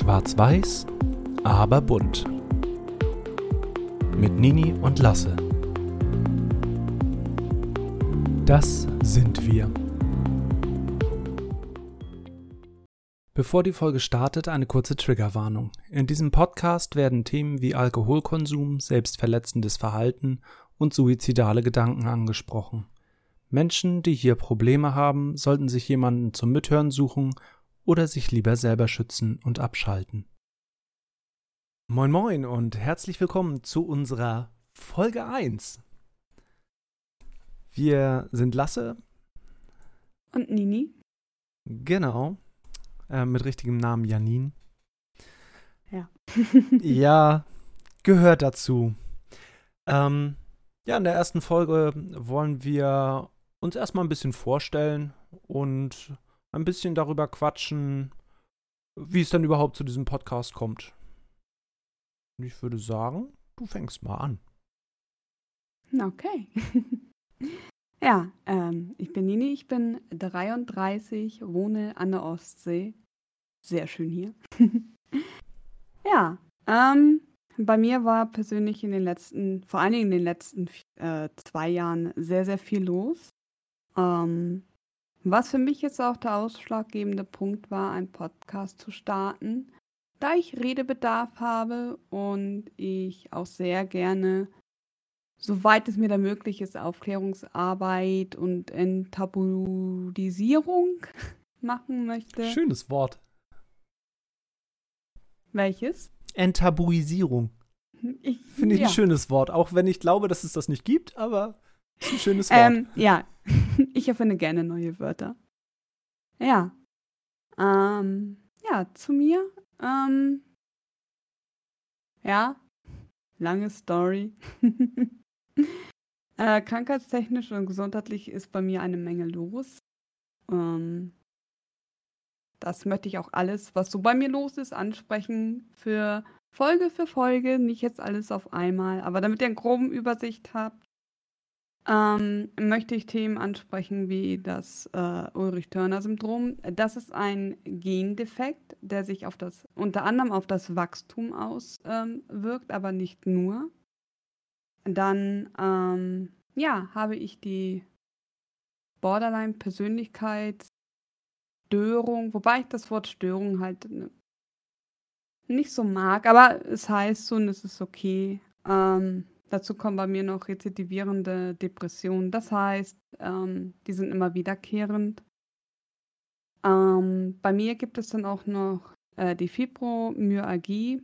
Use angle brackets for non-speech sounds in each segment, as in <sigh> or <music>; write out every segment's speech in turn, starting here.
Schwarz-Weiß, aber bunt. Mit Nini und Lasse. Das sind wir. Bevor die Folge startet, eine kurze Triggerwarnung. In diesem Podcast werden Themen wie Alkoholkonsum, selbstverletzendes Verhalten und suizidale Gedanken angesprochen. Menschen, die hier Probleme haben, sollten sich jemanden zum Mithören suchen oder sich lieber selber schützen und abschalten. Moin moin und herzlich willkommen zu unserer Folge 1. Wir sind Lasse. Und Nini. Genau. Äh, mit richtigem Namen Janin. Ja. <laughs> <laughs> ja, gehört dazu. Ähm, ja, in der ersten Folge wollen wir uns erstmal ein bisschen vorstellen und ein bisschen darüber quatschen, wie es dann überhaupt zu diesem Podcast kommt. Und ich würde sagen, du fängst mal an. Okay. <laughs> ja, ähm, ich bin Nini, ich bin 33, wohne an der Ostsee. Sehr schön hier. <laughs> ja, ähm, bei mir war persönlich in den letzten, vor allen Dingen in den letzten äh, zwei Jahren sehr, sehr viel los. Ähm, was für mich jetzt auch der ausschlaggebende Punkt war, einen Podcast zu starten, da ich Redebedarf habe und ich auch sehr gerne, soweit es mir da möglich ist, Aufklärungsarbeit und Enttabuisierung <laughs> machen möchte. Schönes Wort. Welches? Enttabuisierung. Finde ich ja. ein schönes Wort, auch wenn ich glaube, dass es das nicht gibt, aber es ist ein schönes Wort. Ähm, ja, <laughs> ich erfinde gerne neue Wörter. Ja. Ähm, ja, zu mir. Ähm, ja, lange Story. <laughs> äh, krankheitstechnisch und gesundheitlich ist bei mir eine Menge los. Ähm, das möchte ich auch alles, was so bei mir los ist, ansprechen für Folge für Folge. Nicht jetzt alles auf einmal, aber damit ihr eine grobe Übersicht habt, ähm, möchte ich Themen ansprechen wie das äh, Ulrich-Törner-Syndrom. Das ist ein Gendefekt, der sich auf das, unter anderem auf das Wachstum auswirkt, ähm, aber nicht nur. Dann ähm, ja, habe ich die Borderline-Persönlichkeitsstörung, wobei ich das Wort Störung halt nicht so mag, aber es heißt so und es ist okay. Ähm, Dazu kommen bei mir noch rezidivierende Depressionen. Das heißt, ähm, die sind immer wiederkehrend. Ähm, bei mir gibt es dann auch noch äh, die Fibromyalgie.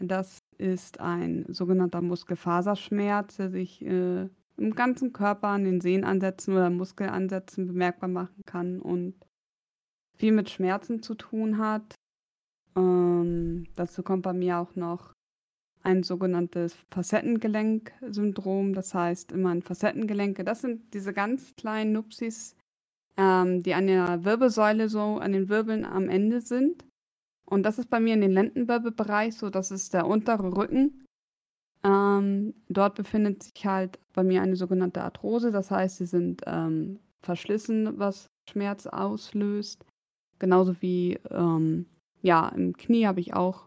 Das ist ein sogenannter Muskelfaserschmerz, der sich äh, im ganzen Körper an den Sehnenansätzen oder Muskelansätzen bemerkbar machen kann und viel mit Schmerzen zu tun hat. Ähm, dazu kommt bei mir auch noch ein sogenanntes Facettengelenk-Syndrom. Das heißt, immer ein Facettengelenke. Das sind diese ganz kleinen Nupsis, ähm, die an der Wirbelsäule so, an den Wirbeln am Ende sind. Und das ist bei mir in den Lendenwirbelbereich, so das ist der untere Rücken. Ähm, dort befindet sich halt bei mir eine sogenannte Arthrose. Das heißt, sie sind ähm, verschlissen, was Schmerz auslöst. Genauso wie, ähm, ja, im Knie habe ich auch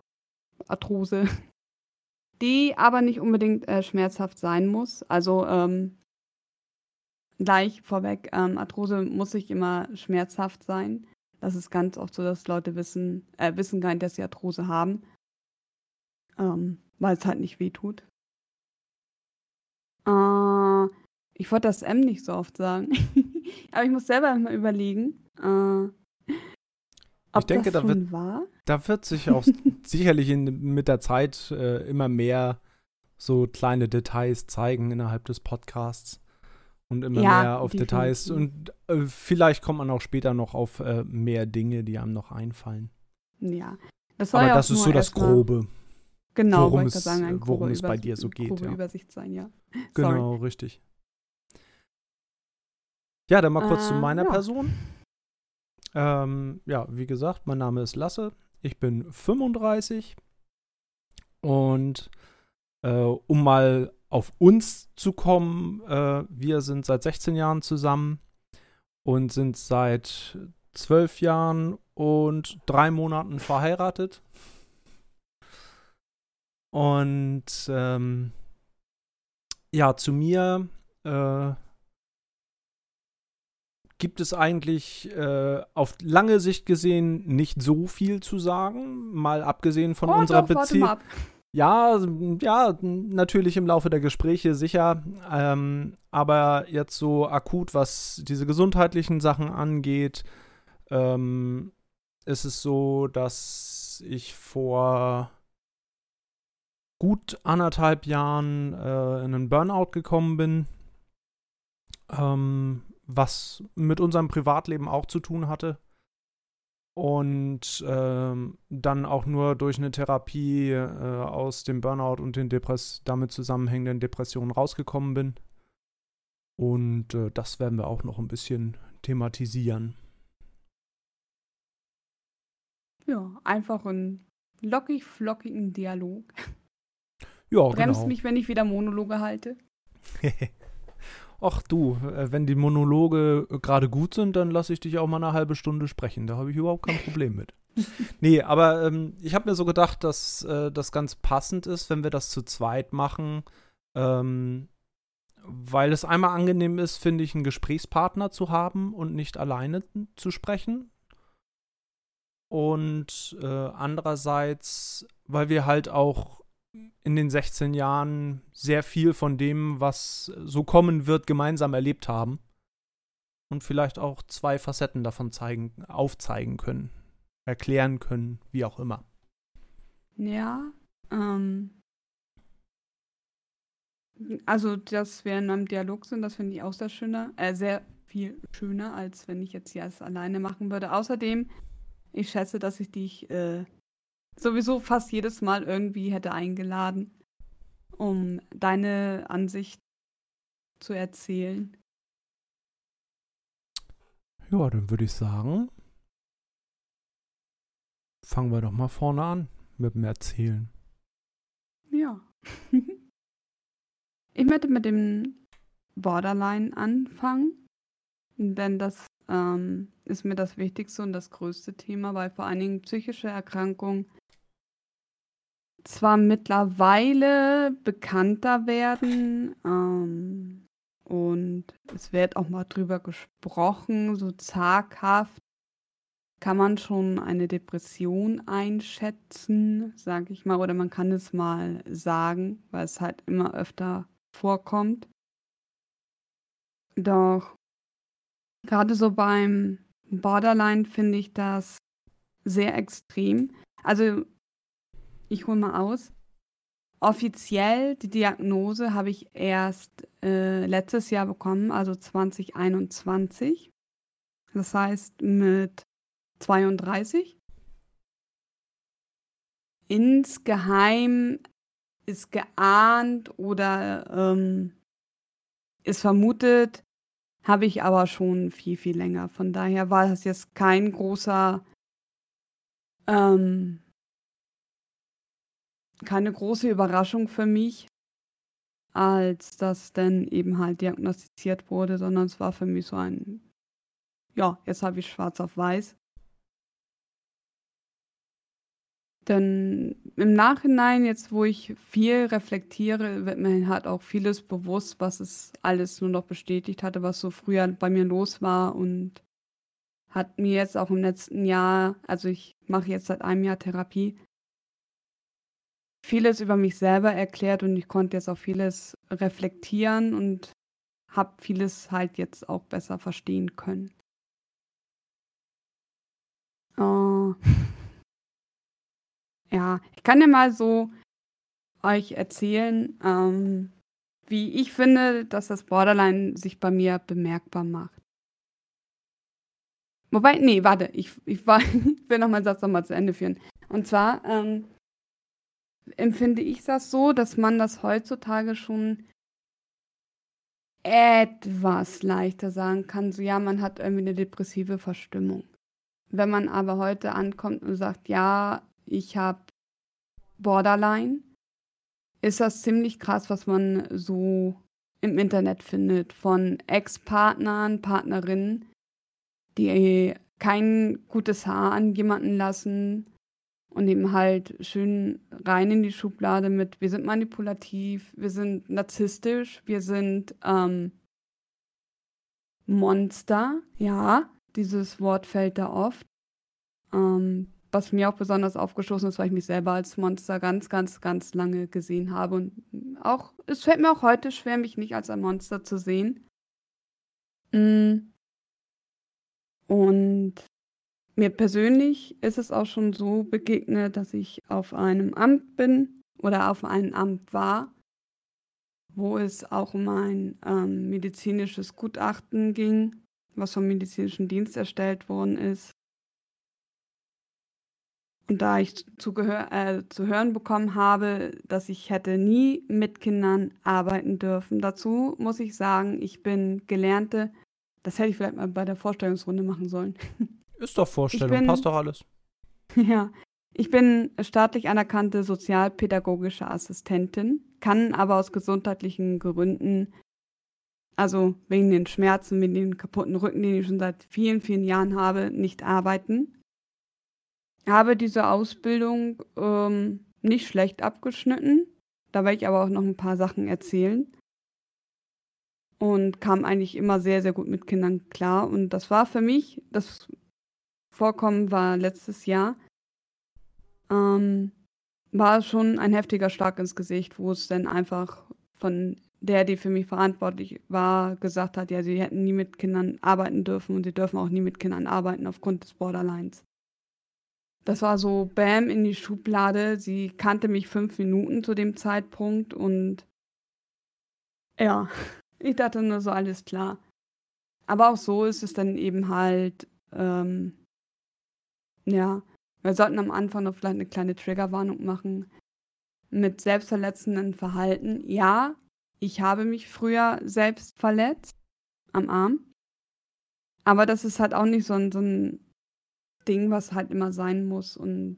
Arthrose. Die aber nicht unbedingt äh, schmerzhaft sein muss. Also ähm, gleich vorweg, ähm, Arthrose muss nicht immer schmerzhaft sein. Das ist ganz oft so, dass Leute wissen, äh, wissen gar nicht, dass sie Arthrose haben, ähm, weil es halt nicht weh tut. Äh, ich wollte das M nicht so oft sagen, <laughs> aber ich muss selber mal überlegen. Äh, ob ich denke, da wird, war? Da wird sich auch <laughs> sicherlich in, mit der Zeit äh, immer mehr so kleine Details zeigen innerhalb des Podcasts und immer ja, mehr auf Details. Und äh, vielleicht kommt man auch später noch auf äh, mehr Dinge, die einem noch einfallen. Ja. Das Aber ja das ist so das Grobe. Genau, worum es, sagen, worum es bei dir so geht. Grobe ja. Übersicht sein, ja. Genau, Sorry. richtig. Ja, dann mal kurz zu äh, meiner ja. Person. Ähm, ja, wie gesagt, mein Name ist Lasse. Ich bin 35. Und äh, um mal auf uns zu kommen, äh, wir sind seit 16 Jahren zusammen und sind seit zwölf Jahren und drei Monaten verheiratet. Und ähm, ja, zu mir äh, gibt es eigentlich äh, auf lange Sicht gesehen nicht so viel zu sagen, mal abgesehen von oh, unserer Beziehung. Ja, ja, natürlich im Laufe der Gespräche sicher, ähm, aber jetzt so akut, was diese gesundheitlichen Sachen angeht, ähm, ist es so, dass ich vor gut anderthalb Jahren äh, in einen Burnout gekommen bin. Ähm, was mit unserem Privatleben auch zu tun hatte. Und ähm, dann auch nur durch eine Therapie äh, aus dem Burnout und den Depress damit zusammenhängenden Depressionen rausgekommen bin. Und äh, das werden wir auch noch ein bisschen thematisieren. Ja, einfach einen lockig flockigen Dialog. Ja, Bremst genau. mich, wenn ich wieder Monologe halte. <laughs> Ach du, äh, wenn die Monologe äh, gerade gut sind, dann lasse ich dich auch mal eine halbe Stunde sprechen. Da habe ich überhaupt kein Problem mit. <laughs> nee, aber ähm, ich habe mir so gedacht, dass äh, das ganz passend ist, wenn wir das zu zweit machen. Ähm, weil es einmal angenehm ist, finde ich, einen Gesprächspartner zu haben und nicht alleine zu sprechen. Und äh, andererseits, weil wir halt auch in den 16 Jahren sehr viel von dem, was so kommen wird, gemeinsam erlebt haben. Und vielleicht auch zwei Facetten davon zeigen, aufzeigen können, erklären können, wie auch immer. Ja, ähm. Also, dass wir in einem Dialog sind, das finde ich auch sehr schöner, äh, sehr viel schöner, als wenn ich jetzt hier alles alleine machen würde. Außerdem, ich schätze, dass ich dich äh, sowieso fast jedes Mal irgendwie hätte eingeladen, um deine Ansicht zu erzählen. Ja, dann würde ich sagen, fangen wir doch mal vorne an mit dem Erzählen. Ja. <laughs> ich möchte mit dem Borderline anfangen, denn das ähm, ist mir das wichtigste und das größte Thema, weil vor allen Dingen psychische Erkrankungen zwar mittlerweile bekannter werden ähm, und es wird auch mal drüber gesprochen, so zaghaft kann man schon eine Depression einschätzen, sage ich mal, oder man kann es mal sagen, weil es halt immer öfter vorkommt. Doch gerade so beim Borderline finde ich das sehr extrem. Also ich hole mal aus. Offiziell die Diagnose habe ich erst äh, letztes Jahr bekommen, also 2021. Das heißt mit 32. Insgeheim ist geahnt oder ähm, ist vermutet, habe ich aber schon viel, viel länger. Von daher war das jetzt kein großer ähm, keine große Überraschung für mich, als das dann eben halt diagnostiziert wurde, sondern es war für mich so ein, ja, jetzt habe ich schwarz auf weiß. Denn im Nachhinein, jetzt wo ich viel reflektiere, wird mir halt auch vieles bewusst, was es alles nur noch bestätigt hatte, was so früher bei mir los war und hat mir jetzt auch im letzten Jahr, also ich mache jetzt seit einem Jahr Therapie, vieles über mich selber erklärt und ich konnte jetzt auch vieles reflektieren und habe vieles halt jetzt auch besser verstehen können. Uh, <laughs> ja, ich kann ja mal so euch erzählen, ähm, wie ich finde, dass das Borderline sich bei mir bemerkbar macht. Wobei, nee, warte, ich, ich, war, <laughs> ich will noch meinen Satz nochmal zu Ende führen. Und zwar, ähm, empfinde ich das so, dass man das heutzutage schon etwas leichter sagen kann, so ja, man hat irgendwie eine depressive Verstimmung. Wenn man aber heute ankommt und sagt, ja, ich habe Borderline, ist das ziemlich krass, was man so im Internet findet von Ex-Partnern, Partnerinnen, die kein gutes Haar an jemanden lassen, und eben halt schön rein in die Schublade mit, wir sind manipulativ, wir sind narzisstisch, wir sind ähm, Monster, ja, dieses Wort fällt da oft. Ähm, was mir auch besonders aufgestoßen ist, weil ich mich selber als Monster ganz, ganz, ganz lange gesehen habe. Und auch, es fällt mir auch heute schwer, mich nicht als ein Monster zu sehen. Mm. Und mir persönlich ist es auch schon so begegnet, dass ich auf einem Amt bin oder auf einem Amt war, wo es auch um ein ähm, medizinisches Gutachten ging, was vom medizinischen Dienst erstellt worden ist. Und da ich zu, äh, zu hören bekommen habe, dass ich hätte nie mit Kindern arbeiten dürfen. Dazu muss ich sagen, ich bin gelernte, das hätte ich vielleicht mal bei der Vorstellungsrunde machen sollen. <laughs> Ist doch Vorstellung, bin, passt doch alles. <laughs> Ja, ich bin staatlich anerkannte sozialpädagogische Assistentin, kann aber aus gesundheitlichen Gründen, also wegen den Schmerzen, wegen den kaputten Rücken, den ich schon seit vielen, vielen Jahren habe, nicht arbeiten habe diese Ausbildung ähm, nicht schlecht abgeschnitten. Da werde ich aber auch noch ein paar Sachen erzählen. Und kam eigentlich immer sehr, sehr gut mit Kindern klar. Und das war für mich, das Vorkommen war letztes Jahr, ähm, war schon ein heftiger Schlag ins Gesicht, wo es dann einfach von der, die für mich verantwortlich war, gesagt hat, ja, sie hätten nie mit Kindern arbeiten dürfen und sie dürfen auch nie mit Kindern arbeiten aufgrund des Borderlines. Das war so Bam in die Schublade. Sie kannte mich fünf Minuten zu dem Zeitpunkt und ja, <laughs> ich dachte nur so, alles klar. Aber auch so ist es dann eben halt, ähm, ja, wir sollten am Anfang noch vielleicht eine kleine Triggerwarnung machen. Mit selbstverletzenden Verhalten. Ja, ich habe mich früher selbst verletzt am Arm. Aber das ist halt auch nicht so ein, so ein Ding, was halt immer sein muss. Und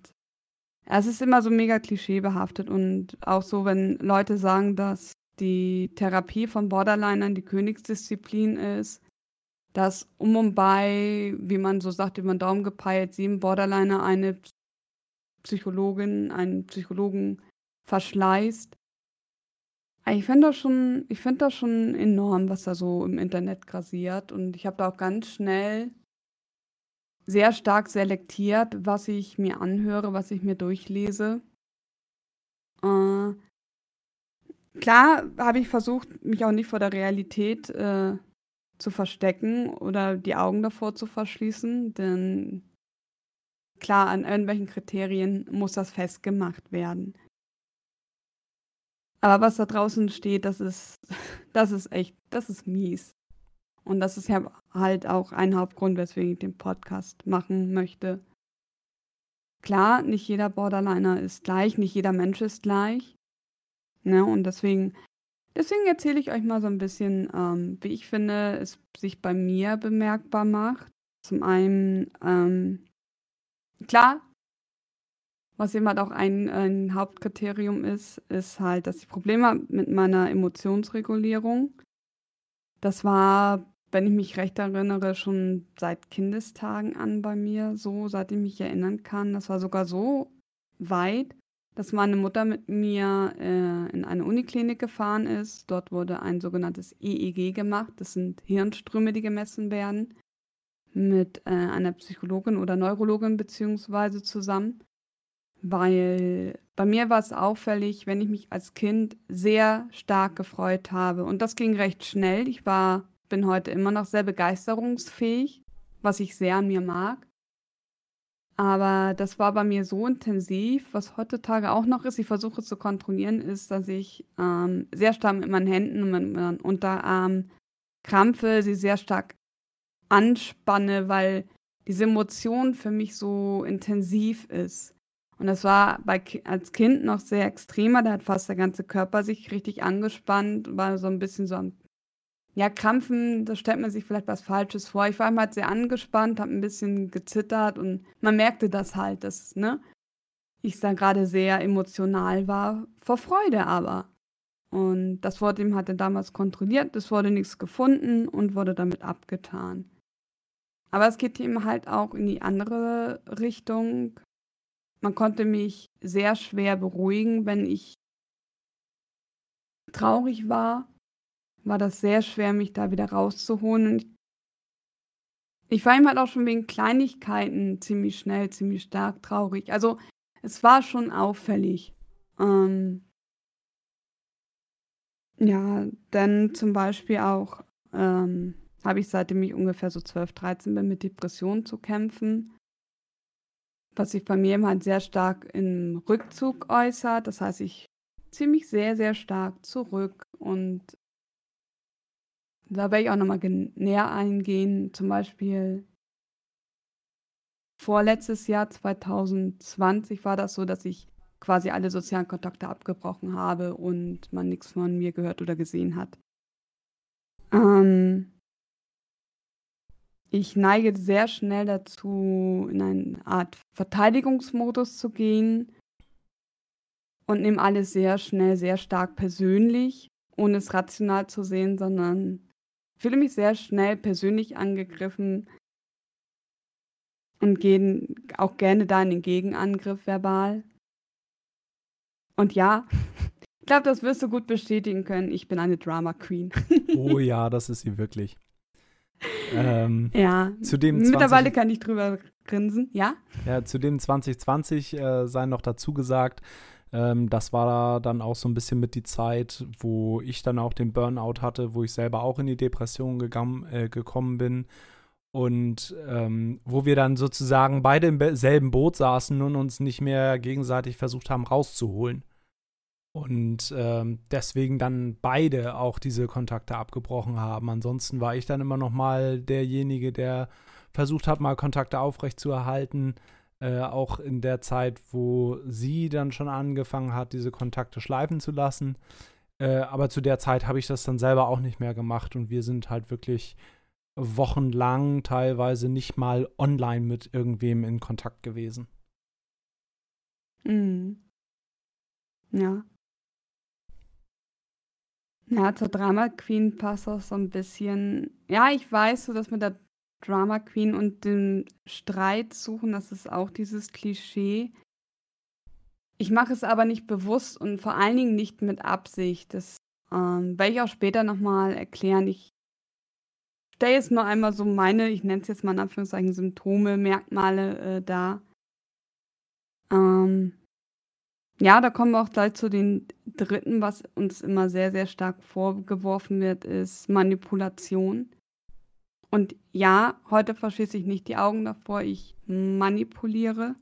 es ist immer so mega klischeebehaftet. Und auch so, wenn Leute sagen, dass die Therapie von Borderlinern die Königsdisziplin ist, dass um und bei, wie man so sagt, über den Daumen gepeilt, sieben Borderliner eine Psychologin, einen Psychologen verschleißt. Ich finde das schon, ich finde das schon enorm, was da so im Internet grasiert. Und ich habe da auch ganz schnell sehr stark selektiert, was ich mir anhöre, was ich mir durchlese. Äh, klar habe ich versucht, mich auch nicht vor der Realität äh, zu verstecken oder die Augen davor zu verschließen, denn klar, an irgendwelchen Kriterien muss das festgemacht werden. Aber was da draußen steht, das ist, <laughs> das ist echt, das ist mies. Und das ist ja halt auch ein Hauptgrund, weswegen ich den Podcast machen möchte. Klar, nicht jeder Borderliner ist gleich, nicht jeder Mensch ist gleich. Ne? Und deswegen, deswegen erzähle ich euch mal so ein bisschen, ähm, wie ich finde, es sich bei mir bemerkbar macht. Zum einen, ähm, klar, was eben halt auch ein, ein Hauptkriterium ist, ist halt, dass ich Probleme habe mit meiner Emotionsregulierung. Das war wenn ich mich recht erinnere, schon seit Kindestagen an bei mir, so seit ich mich erinnern kann. Das war sogar so weit, dass meine Mutter mit mir äh, in eine Uniklinik gefahren ist. Dort wurde ein sogenanntes EEG gemacht. Das sind Hirnströme, die gemessen werden, mit äh, einer Psychologin oder Neurologin beziehungsweise zusammen. Weil bei mir war es auffällig, wenn ich mich als Kind sehr stark gefreut habe. Und das ging recht schnell. Ich war bin heute immer noch sehr begeisterungsfähig, was ich sehr an mir mag. Aber das war bei mir so intensiv, was heutzutage auch noch ist, ich versuche zu kontrollieren, ist, dass ich ähm, sehr stark mit meinen Händen und mit meinen Unterarmen krampfe, sie sehr stark anspanne, weil diese Emotion für mich so intensiv ist. Und das war bei, als Kind noch sehr extremer, da hat fast der ganze Körper sich richtig angespannt, war so ein bisschen so am ja, Krampfen, da stellt man sich vielleicht was Falsches vor. Ich war immer halt sehr angespannt, habe ein bisschen gezittert und man merkte das halt, dass ne, ich da gerade sehr emotional war, vor Freude aber. Und das wurde ihm hatte damals kontrolliert, es wurde nichts gefunden und wurde damit abgetan. Aber es geht ihm halt auch in die andere Richtung, man konnte mich sehr schwer beruhigen, wenn ich traurig war, war das sehr schwer, mich da wieder rauszuholen. Und ich, war ihm halt auch schon wegen Kleinigkeiten ziemlich schnell, ziemlich stark traurig. Also es war schon auffällig. Ähm, ja, dann zum Beispiel auch ähm, habe ich seitdem ich ungefähr so 12, 13 bin, mit Depressionen zu kämpfen. Was sich bei mir immer halt sehr stark im Rückzug äußert. Das heißt, ich ziehe mich sehr, sehr stark zurück und da werde ich auch nochmal näher eingehen. Zum Beispiel vorletztes Jahr, 2020, war das so, dass ich quasi alle sozialen Kontakte abgebrochen habe und man nichts von mir gehört oder gesehen hat. Ähm, ich neige sehr schnell dazu, in eine Art Verteidigungsmodus zu gehen und nehme alles sehr schnell, sehr stark persönlich, ohne es rational zu sehen, sondern fühle mich sehr schnell persönlich angegriffen und gehe auch gerne da in den Gegenangriff verbal. Und ja, <laughs> ich glaube, das wirst du gut bestätigen können. Ich bin eine Drama Queen. <laughs> oh ja, <laughs> das ist sie wirklich. Ähm, ja, zu dem mittlerweile 20, kann ich drüber grinsen, ja? Ja, zu dem 2020 äh, sei noch dazu gesagt, ähm, das war dann auch so ein bisschen mit die Zeit, wo ich dann auch den Burnout hatte, wo ich selber auch in die Depression gegangen, äh, gekommen bin und ähm, wo wir dann sozusagen beide im selben Boot saßen und uns nicht mehr gegenseitig versucht haben rauszuholen. Und ähm, deswegen dann beide auch diese Kontakte abgebrochen haben. Ansonsten war ich dann immer noch mal derjenige, der versucht hat, mal Kontakte aufrechtzuerhalten. Äh, auch in der Zeit, wo sie dann schon angefangen hat, diese Kontakte schleifen zu lassen. Äh, aber zu der Zeit habe ich das dann selber auch nicht mehr gemacht und wir sind halt wirklich wochenlang teilweise nicht mal online mit irgendwem in Kontakt gewesen. Mhm. Ja. Ja, zur Drama Queen passt auch so ein bisschen. Ja, ich weiß so, dass mit der Drama Queen und dem Streit suchen, das ist auch dieses Klischee. Ich mache es aber nicht bewusst und vor allen Dingen nicht mit Absicht. Das ähm, werde ich auch später nochmal erklären. Ich stelle jetzt nur einmal so meine, ich nenne es jetzt mal in Anführungszeichen Symptome, Merkmale äh, dar. Ähm, ja, da kommen wir auch gleich zu den dritten, was uns immer sehr, sehr stark vorgeworfen wird, ist Manipulation. Und ja, heute verschließe ich nicht die Augen davor, ich manipuliere.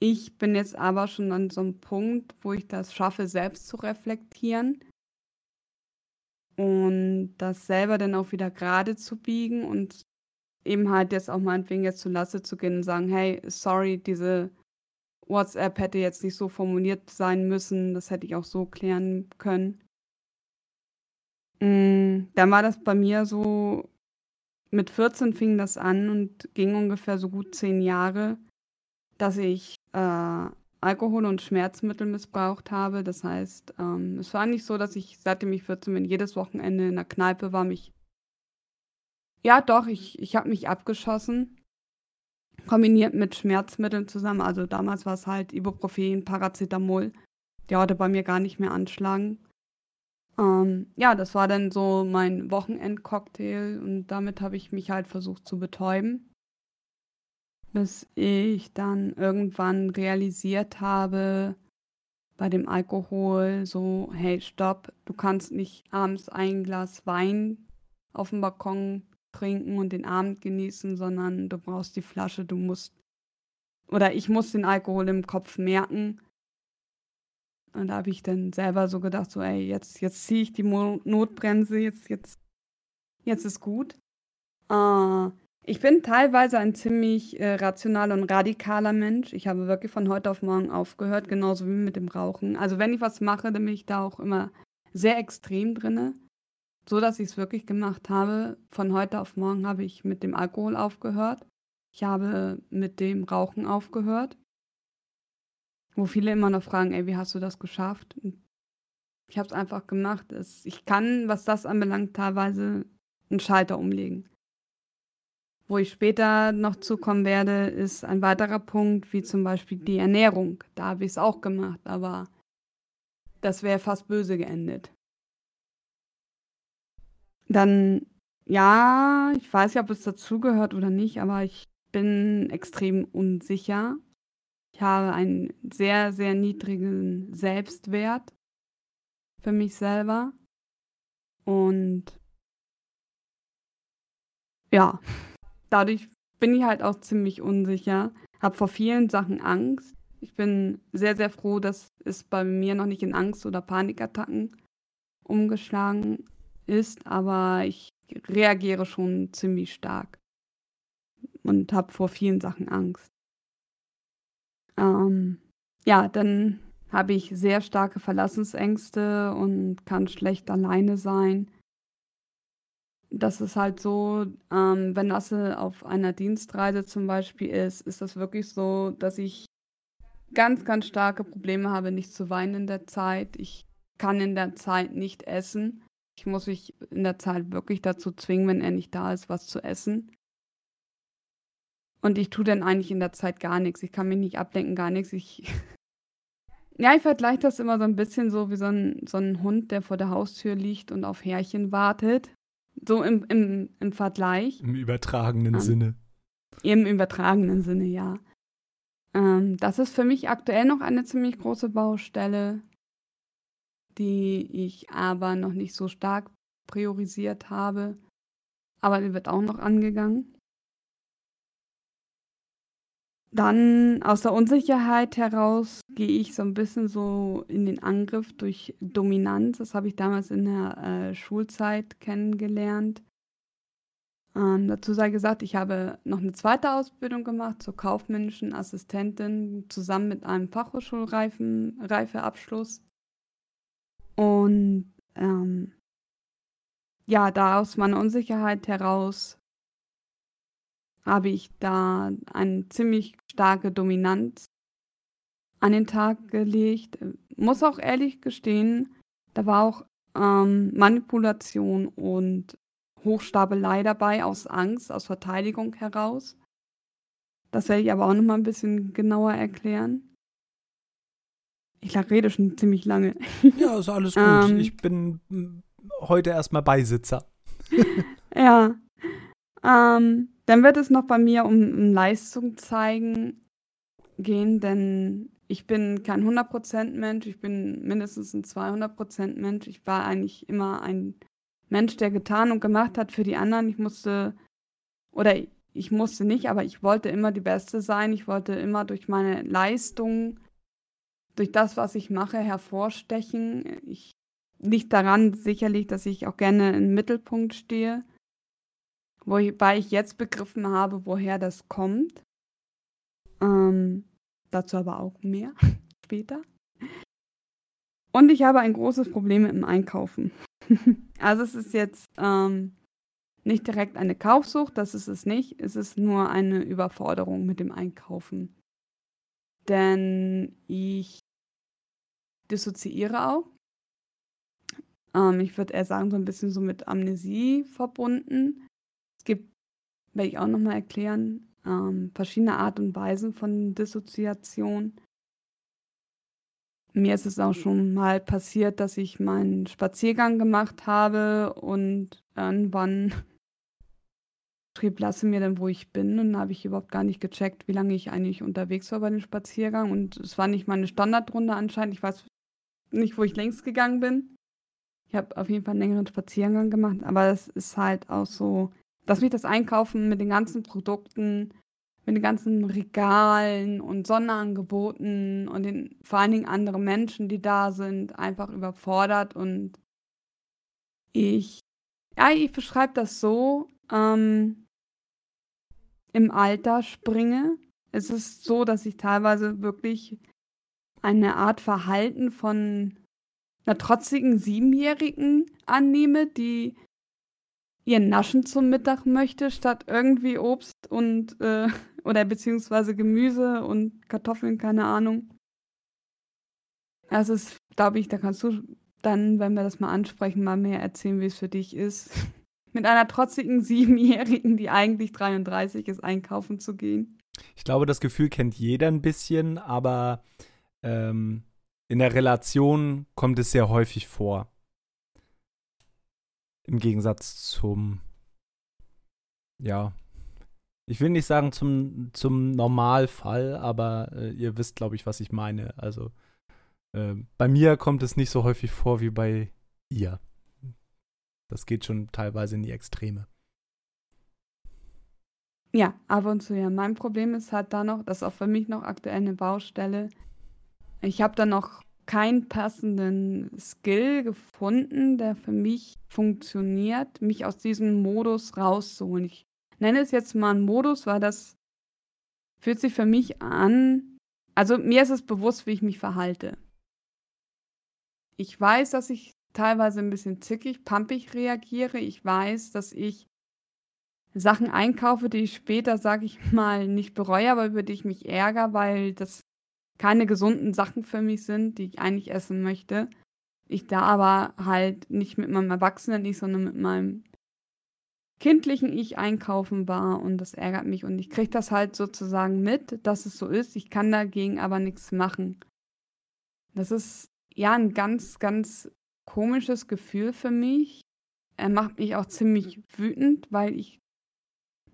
Ich bin jetzt aber schon an so einem Punkt, wo ich das schaffe, selbst zu reflektieren und das selber dann auch wieder gerade zu biegen und eben halt jetzt auch meinetwegen jetzt zu Lasse zu gehen und sagen, hey, sorry, diese WhatsApp hätte jetzt nicht so formuliert sein müssen, das hätte ich auch so klären können. Mm, dann war das bei mir so, mit 14 fing das an und ging ungefähr so gut zehn Jahre, dass ich äh, Alkohol und Schmerzmittel missbraucht habe. Das heißt, ähm, es war nicht so, dass ich, seitdem ich 14 bin, jedes Wochenende in der Kneipe war, mich. Ja, doch, ich, ich habe mich abgeschossen. Kombiniert mit Schmerzmitteln zusammen. Also damals war es halt Ibuprofen, Paracetamol. Die heute bei mir gar nicht mehr anschlagen. Ähm, ja, das war dann so mein Wochenendcocktail und damit habe ich mich halt versucht zu betäuben bis ich dann irgendwann realisiert habe bei dem Alkohol so, hey, stopp, du kannst nicht abends ein Glas Wein auf dem Balkon trinken und den Abend genießen, sondern du brauchst die Flasche, du musst oder ich muss den Alkohol im Kopf merken. Und da habe ich dann selber so gedacht, so, ey, jetzt, jetzt ziehe ich die Mo Notbremse, jetzt, jetzt, jetzt ist gut. Äh, ich bin teilweise ein ziemlich äh, rationaler und radikaler Mensch. Ich habe wirklich von heute auf morgen aufgehört, genauso wie mit dem Rauchen. Also wenn ich was mache, dann bin ich da auch immer sehr extrem drinne, so dass ich es wirklich gemacht habe. Von heute auf morgen habe ich mit dem Alkohol aufgehört. Ich habe mit dem Rauchen aufgehört. Wo viele immer noch fragen, ey, wie hast du das geschafft? ich habe es einfach gemacht. Ich kann, was das anbelangt, teilweise einen Schalter umlegen. Wo ich später noch zukommen werde, ist ein weiterer Punkt, wie zum Beispiel die Ernährung. Da habe ich es auch gemacht, aber das wäre fast böse geendet. Dann, ja, ich weiß ja, ob es dazugehört oder nicht, aber ich bin extrem unsicher. Ich habe einen sehr, sehr niedrigen Selbstwert für mich selber. Und ja, dadurch bin ich halt auch ziemlich unsicher, habe vor vielen Sachen Angst. Ich bin sehr, sehr froh, dass es bei mir noch nicht in Angst- oder Panikattacken umgeschlagen ist, aber ich reagiere schon ziemlich stark und habe vor vielen Sachen Angst. Ähm, ja, dann habe ich sehr starke Verlassensängste und kann schlecht alleine sein. Das ist halt so, ähm, wenn Lasse auf einer Dienstreise zum Beispiel ist, ist das wirklich so, dass ich ganz, ganz starke Probleme habe, nicht zu weinen in der Zeit. Ich kann in der Zeit nicht essen. Ich muss mich in der Zeit wirklich dazu zwingen, wenn er nicht da ist, was zu essen. Und ich tue dann eigentlich in der Zeit gar nichts. Ich kann mich nicht ablenken, gar nichts. Ich <laughs> ja, ich vergleiche das immer so ein bisschen so wie so ein, so ein Hund, der vor der Haustür liegt und auf Härchen wartet. So im, im, im Vergleich. Im übertragenen ähm, Sinne. Im übertragenen Sinne, ja. Ähm, das ist für mich aktuell noch eine ziemlich große Baustelle, die ich aber noch nicht so stark priorisiert habe. Aber die wird auch noch angegangen. Dann aus der Unsicherheit heraus gehe ich so ein bisschen so in den Angriff durch Dominanz. Das habe ich damals in der äh, Schulzeit kennengelernt. Ähm, dazu sei gesagt, ich habe noch eine zweite Ausbildung gemacht zur kaufmännischen Assistentin zusammen mit einem Fachhochschulreifeabschluss. Und ähm, ja, da aus meiner Unsicherheit heraus habe ich da eine ziemlich starke Dominanz an den Tag gelegt. Muss auch ehrlich gestehen, da war auch ähm, Manipulation und Hochstapelei dabei aus Angst, aus Verteidigung heraus. Das werde ich aber auch noch mal ein bisschen genauer erklären. Ich rede schon ziemlich lange. Ja, ist alles <laughs> gut. ähm, ich bin hm, heute erstmal Beisitzer. <laughs> ja. Ähm, dann wird es noch bei mir um, um Leistung zeigen gehen, denn ich bin kein 100% Mensch, ich bin mindestens ein 200% Mensch. Ich war eigentlich immer ein Mensch, der getan und gemacht hat für die anderen. Ich musste, oder ich musste nicht, aber ich wollte immer die Beste sein. Ich wollte immer durch meine Leistung, durch das, was ich mache, hervorstechen. Ich liegt daran sicherlich, dass ich auch gerne im Mittelpunkt stehe. Wobei ich jetzt begriffen habe, woher das kommt. Ähm, dazu aber auch mehr <laughs> später. Und ich habe ein großes Problem mit dem Einkaufen. <laughs> also es ist jetzt ähm, nicht direkt eine Kaufsucht, das ist es nicht. Es ist nur eine Überforderung mit dem Einkaufen. Denn ich dissoziiere auch. Ähm, ich würde eher sagen, so ein bisschen so mit Amnesie verbunden. Werde ich auch nochmal erklären, ähm, verschiedene Art und Weisen von Dissoziation. Mir ist es auch schon mal passiert, dass ich meinen Spaziergang gemacht habe und irgendwann <laughs> schrieb Lasse mir dann, wo ich bin. Und dann habe ich überhaupt gar nicht gecheckt, wie lange ich eigentlich unterwegs war bei dem Spaziergang. Und es war nicht meine Standardrunde anscheinend. Ich weiß nicht, wo ich längst gegangen bin. Ich habe auf jeden Fall einen längeren Spaziergang gemacht, aber das ist halt auch so dass mich das Einkaufen mit den ganzen Produkten, mit den ganzen Regalen und Sonderangeboten und den vor allen Dingen anderen Menschen, die da sind, einfach überfordert und ich, ja, ich beschreibe das so, ähm, im Alter springe. Es ist so, dass ich teilweise wirklich eine Art Verhalten von einer trotzigen Siebenjährigen annehme, die ihren Naschen zum Mittag möchte, statt irgendwie Obst und äh, <laughs> oder beziehungsweise Gemüse und Kartoffeln, keine Ahnung. Das ist, glaube ich, da kannst du dann, wenn wir das mal ansprechen, mal mehr erzählen, wie es für dich ist. <laughs> mit einer trotzigen Siebenjährigen, die eigentlich 33 ist, einkaufen zu gehen. Ich glaube, das Gefühl kennt jeder ein bisschen, aber ähm, in der Relation kommt es sehr häufig vor. Im Gegensatz zum, ja, ich will nicht sagen zum, zum Normalfall, aber äh, ihr wisst, glaube ich, was ich meine. Also äh, bei mir kommt es nicht so häufig vor wie bei ihr. Das geht schon teilweise in die Extreme. Ja, ab und zu ja. Mein Problem ist halt da noch, das ist auch für mich noch aktuell eine Baustelle. Ich habe da noch keinen passenden Skill gefunden, der für mich funktioniert, mich aus diesem Modus rauszuholen. Ich nenne es jetzt mal einen Modus, weil das fühlt sich für mich an. Also mir ist es bewusst, wie ich mich verhalte. Ich weiß, dass ich teilweise ein bisschen zickig, pampig reagiere. Ich weiß, dass ich Sachen einkaufe, die ich später, sage ich mal, nicht bereue, aber über die ich mich ärgere, weil das keine gesunden Sachen für mich sind, die ich eigentlich essen möchte. Ich da aber halt nicht mit meinem erwachsenen Ich, sondern mit meinem kindlichen Ich einkaufen war und das ärgert mich und ich kriege das halt sozusagen mit, dass es so ist. Ich kann dagegen aber nichts machen. Das ist ja ein ganz, ganz komisches Gefühl für mich. Er macht mich auch ziemlich wütend, weil ich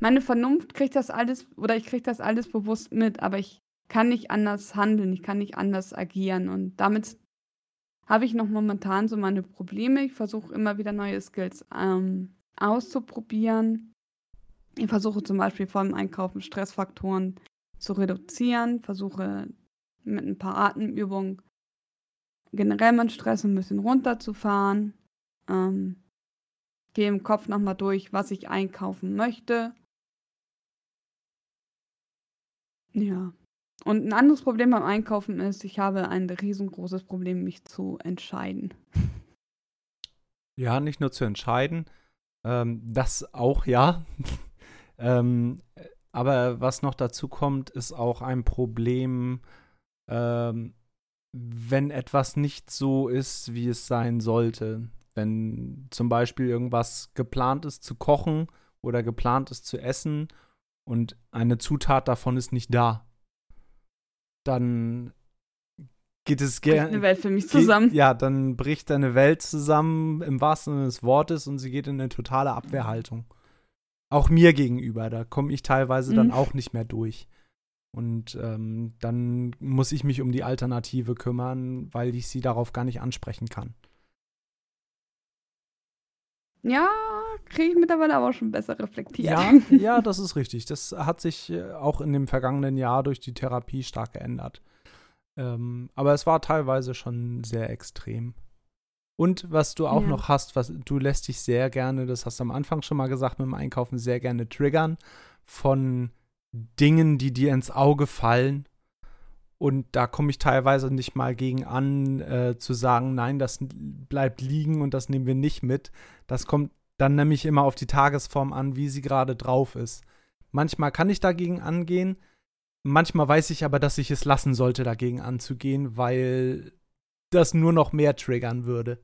meine Vernunft kriegt das alles oder ich kriege das alles bewusst mit, aber ich kann nicht anders handeln, ich kann nicht anders agieren und damit habe ich noch momentan so meine Probleme. Ich versuche immer wieder neue Skills ähm, auszuprobieren. Ich versuche zum Beispiel vor dem Einkaufen Stressfaktoren zu reduzieren, versuche mit ein paar Atemübungen generell meinen Stress ein bisschen runterzufahren. Ähm, gehe im Kopf nochmal durch, was ich einkaufen möchte. Ja. Und ein anderes Problem beim Einkaufen ist, ich habe ein riesengroßes Problem, mich zu entscheiden. <laughs> Ja, nicht nur zu entscheiden, ähm, das auch ja. <laughs> ähm, aber was noch dazu kommt, ist auch ein Problem, ähm, wenn etwas nicht so ist, wie es sein sollte. Wenn zum Beispiel irgendwas geplant ist zu kochen oder geplant ist zu essen und eine Zutat davon ist nicht da, dann geht es gerne. eine Welt für mich zusammen. ja, dann bricht deine Welt zusammen im wahrsten Sinne des Wortes und sie geht in eine totale Abwehrhaltung. Auch mir gegenüber, da komme ich teilweise mhm. dann auch nicht mehr durch. Und ähm, dann muss ich mich um die Alternative kümmern, weil ich sie darauf gar nicht ansprechen kann. Ja, kriege ich mittlerweile aber auch schon besser reflektiert. Ja, <laughs> ja, das ist richtig. Das hat sich äh, auch in dem vergangenen Jahr durch die Therapie stark geändert. Ähm, aber es war teilweise schon sehr extrem. Und was du auch ja. noch hast, was du lässt dich sehr gerne, das hast du am Anfang schon mal gesagt, mit dem Einkaufen sehr gerne triggern von Dingen, die dir ins Auge fallen. Und da komme ich teilweise nicht mal gegen an, äh, zu sagen, nein, das bleibt liegen und das nehmen wir nicht mit. Das kommt dann nämlich immer auf die Tagesform an, wie sie gerade drauf ist. Manchmal kann ich dagegen angehen, manchmal weiß ich aber, dass ich es lassen sollte, dagegen anzugehen, weil das nur noch mehr triggern würde.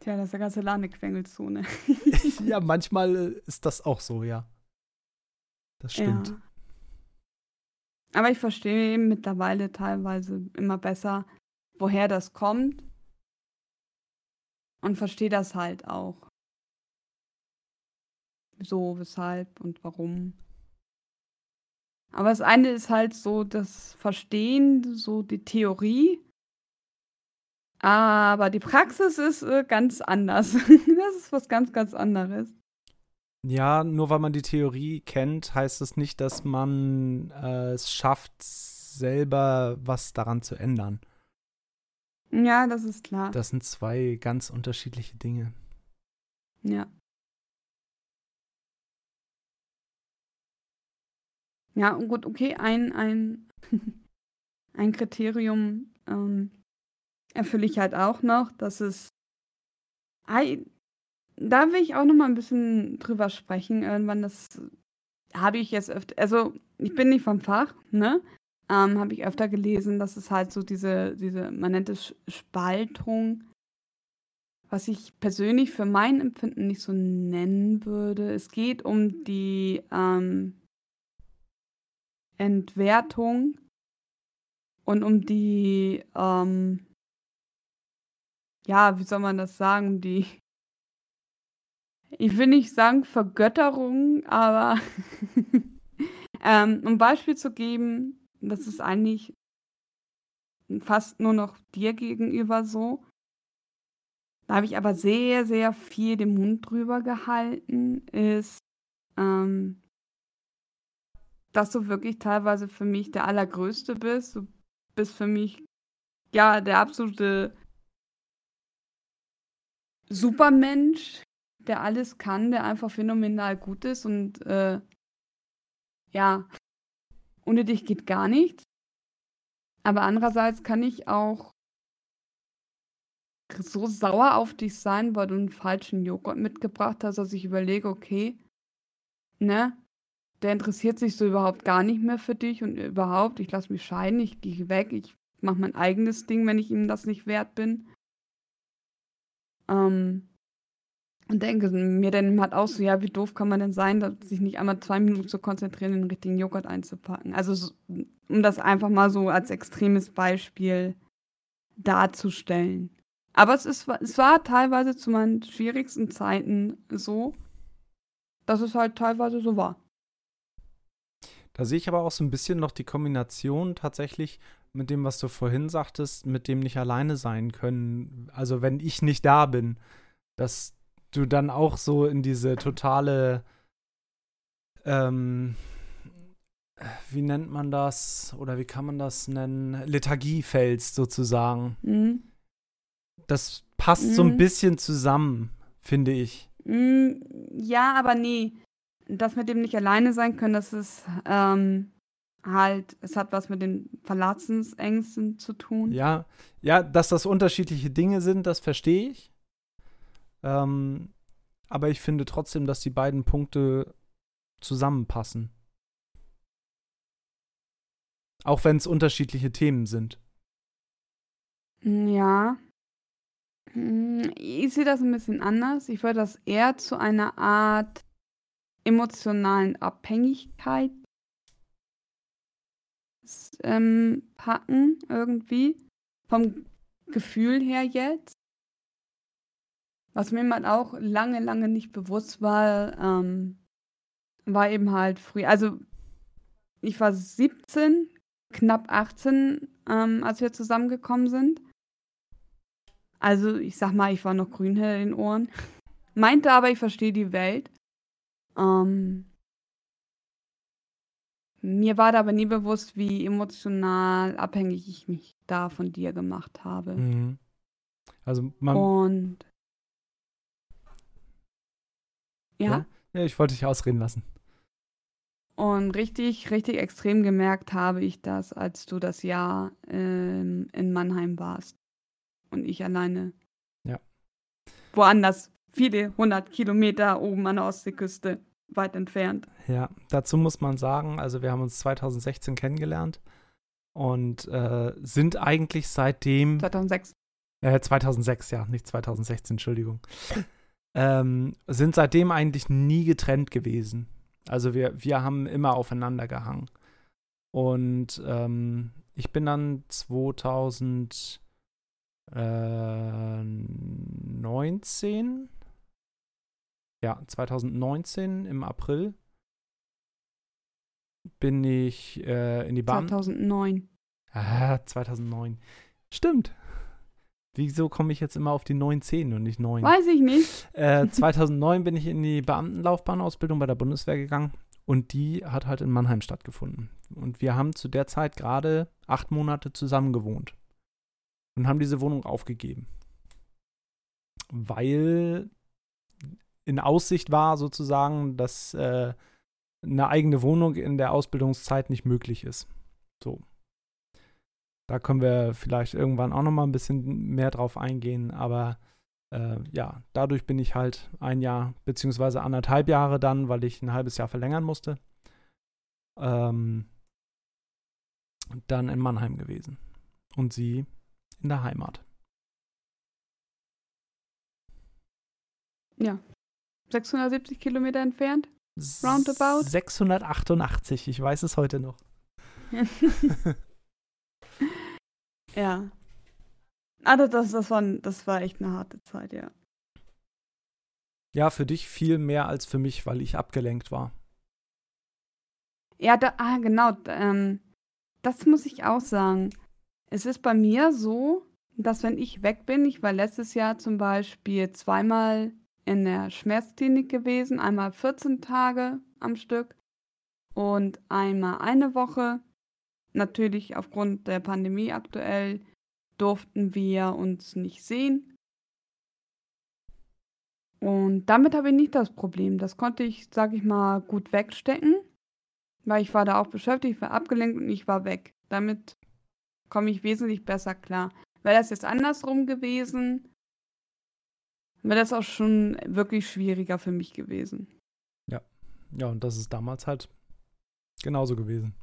Tja, das ist ja ganze Ladequengelzone. <laughs> ja, manchmal äh, ist das auch so, ja. Das stimmt. Ja. Aber ich verstehe mittlerweile teilweise immer besser, woher das kommt. Und verstehe das halt auch. So, weshalb und warum. Aber das eine ist halt so das Verstehen, so die Theorie. Aber die Praxis ist äh, ganz anders. <laughs> das ist was ganz, ganz anderes. Ja, nur weil man die Theorie kennt, heißt es nicht, dass man äh, es schafft, selber was daran zu ändern. Ja, das ist klar. Das sind zwei ganz unterschiedliche Dinge. Ja. Ja, gut, okay, ein, ein, <laughs> ein Kriterium ähm, erfülle ich halt auch noch, dass es da will ich auch noch mal ein bisschen drüber sprechen. Irgendwann, das habe ich jetzt öfter, also ich bin nicht vom Fach, ne? Ähm, habe ich öfter gelesen, dass es halt so diese, diese, man nennt es Spaltung was ich persönlich für mein Empfinden nicht so nennen würde. Es geht um die ähm, Entwertung und um die, ähm, ja, wie soll man das sagen, die, ich will nicht sagen Vergötterung, aber <laughs> ähm, um Beispiel zu geben, das ist eigentlich fast nur noch dir gegenüber so. Da habe ich aber sehr, sehr viel den Mund drüber gehalten, ist, ähm, dass du wirklich teilweise für mich der Allergrößte bist. Du bist für mich, ja, der absolute Supermensch, der alles kann, der einfach phänomenal gut ist und äh, ja, ohne dich geht gar nichts. Aber andererseits kann ich auch so sauer auf dich sein, weil du einen falschen Joghurt mitgebracht hast, dass ich überlege, okay, ne, der interessiert sich so überhaupt gar nicht mehr für dich und überhaupt, ich lasse mich scheiden, ich gehe weg, ich mache mein eigenes Ding, wenn ich ihm das nicht wert bin. Ähm, und denke mir dann halt auch so, ja, wie doof kann man denn sein, sich nicht einmal zwei Minuten zu konzentrieren, den richtigen Joghurt einzupacken. Also so, um das einfach mal so als extremes Beispiel darzustellen. Aber es, ist, es war teilweise zu meinen schwierigsten Zeiten so, dass es halt teilweise so war. Da sehe ich aber auch so ein bisschen noch die Kombination tatsächlich mit dem, was du vorhin sagtest, mit dem nicht alleine sein können. Also wenn ich nicht da bin, dass du dann auch so in diese totale, ähm, wie nennt man das oder wie kann man das nennen, Lethargie fällst sozusagen. Mhm. Das passt mhm. so ein mhm. bisschen zusammen, finde ich. Mhm, ja, aber nee das mit dem nicht alleine sein können, das ist ähm, halt, es hat was mit den Verlassensängsten zu tun. Ja, ja, dass das unterschiedliche Dinge sind, das verstehe ich. Ähm, aber ich finde trotzdem, dass die beiden Punkte zusammenpassen. Auch wenn es unterschiedliche Themen sind. Ja. Hm, ich sehe das ein bisschen anders. Ich würde das eher zu einer Art emotionalen Abhängigkeit ähm, packen, irgendwie. Vom Gefühl her jetzt. Was mir mal auch lange, lange nicht bewusst war, ähm, war eben halt früh. Also, ich war 17, knapp 18, ähm, als wir zusammengekommen sind. Also, ich sag mal, ich war noch grün hinter den Ohren. <laughs> Meinte aber, ich verstehe die Welt. Ähm, mir war da aber nie bewusst, wie emotional abhängig ich mich da von dir gemacht habe. Mhm. Also man. Und. Ja? ja? ich wollte dich ausreden lassen. Und richtig, richtig extrem gemerkt habe ich das, als du das Jahr ähm, in Mannheim warst. Und ich alleine. Ja. Woanders, viele hundert Kilometer oben an der Ostseeküste weit entfernt. Ja, dazu muss man sagen, also wir haben uns 2016 kennengelernt und äh, sind eigentlich seitdem. 2006. Äh, 2006, ja, nicht 2016, Entschuldigung. Ähm, sind seitdem eigentlich nie getrennt gewesen. Also wir, wir haben immer aufeinander gehangen. Und ähm, ich bin dann 2019 ja, 2019 im April bin ich äh, in die Bahn. 2009. Ah, 2009. Stimmt. Wieso komme ich jetzt immer auf die 19 und nicht 9? Weiß ich nicht. Äh, <laughs> 2009 bin ich in die Beamtenlaufbahnausbildung bei der Bundeswehr gegangen und die hat halt in Mannheim stattgefunden. Und wir haben zu der Zeit gerade acht Monate zusammen gewohnt und haben diese Wohnung aufgegeben. Weil in Aussicht war, sozusagen, dass äh, eine eigene Wohnung in der Ausbildungszeit nicht möglich ist. So. Da können wir vielleicht irgendwann auch noch mal ein bisschen mehr drauf eingehen, aber äh, ja, dadurch bin ich halt ein Jahr beziehungsweise anderthalb Jahre dann, weil ich ein halbes Jahr verlängern musste, ähm, dann in Mannheim gewesen und sie in der Heimat. Ja. 670 Kilometer entfernt? Roundabout? 688, ich weiß es heute noch. <laughs> <laughs> ja. Also das, das, war, das war echt eine harte Zeit, ja. Ja, für dich viel mehr als für mich, weil ich abgelenkt war. Ja, da, ah, genau. Ähm, das muss ich auch sagen. Es ist bei mir so, dass wenn ich weg bin, ich war letztes Jahr zum Beispiel zweimal in der Schmerzklinik gewesen, einmal 14 Tage am Stück und einmal eine Woche. Natürlich aufgrund der Pandemie aktuell durften wir uns nicht sehen. Und damit habe ich nicht das Problem. Das konnte ich, sag ich mal, gut wegstecken, weil ich war da auch beschäftigt, war abgelenkt und ich war weg. Damit komme ich wesentlich besser klar. Wäre das jetzt andersrum gewesen, wäre das auch schon wirklich schwieriger für mich gewesen. Ja, ja, und das ist damals halt genauso gewesen.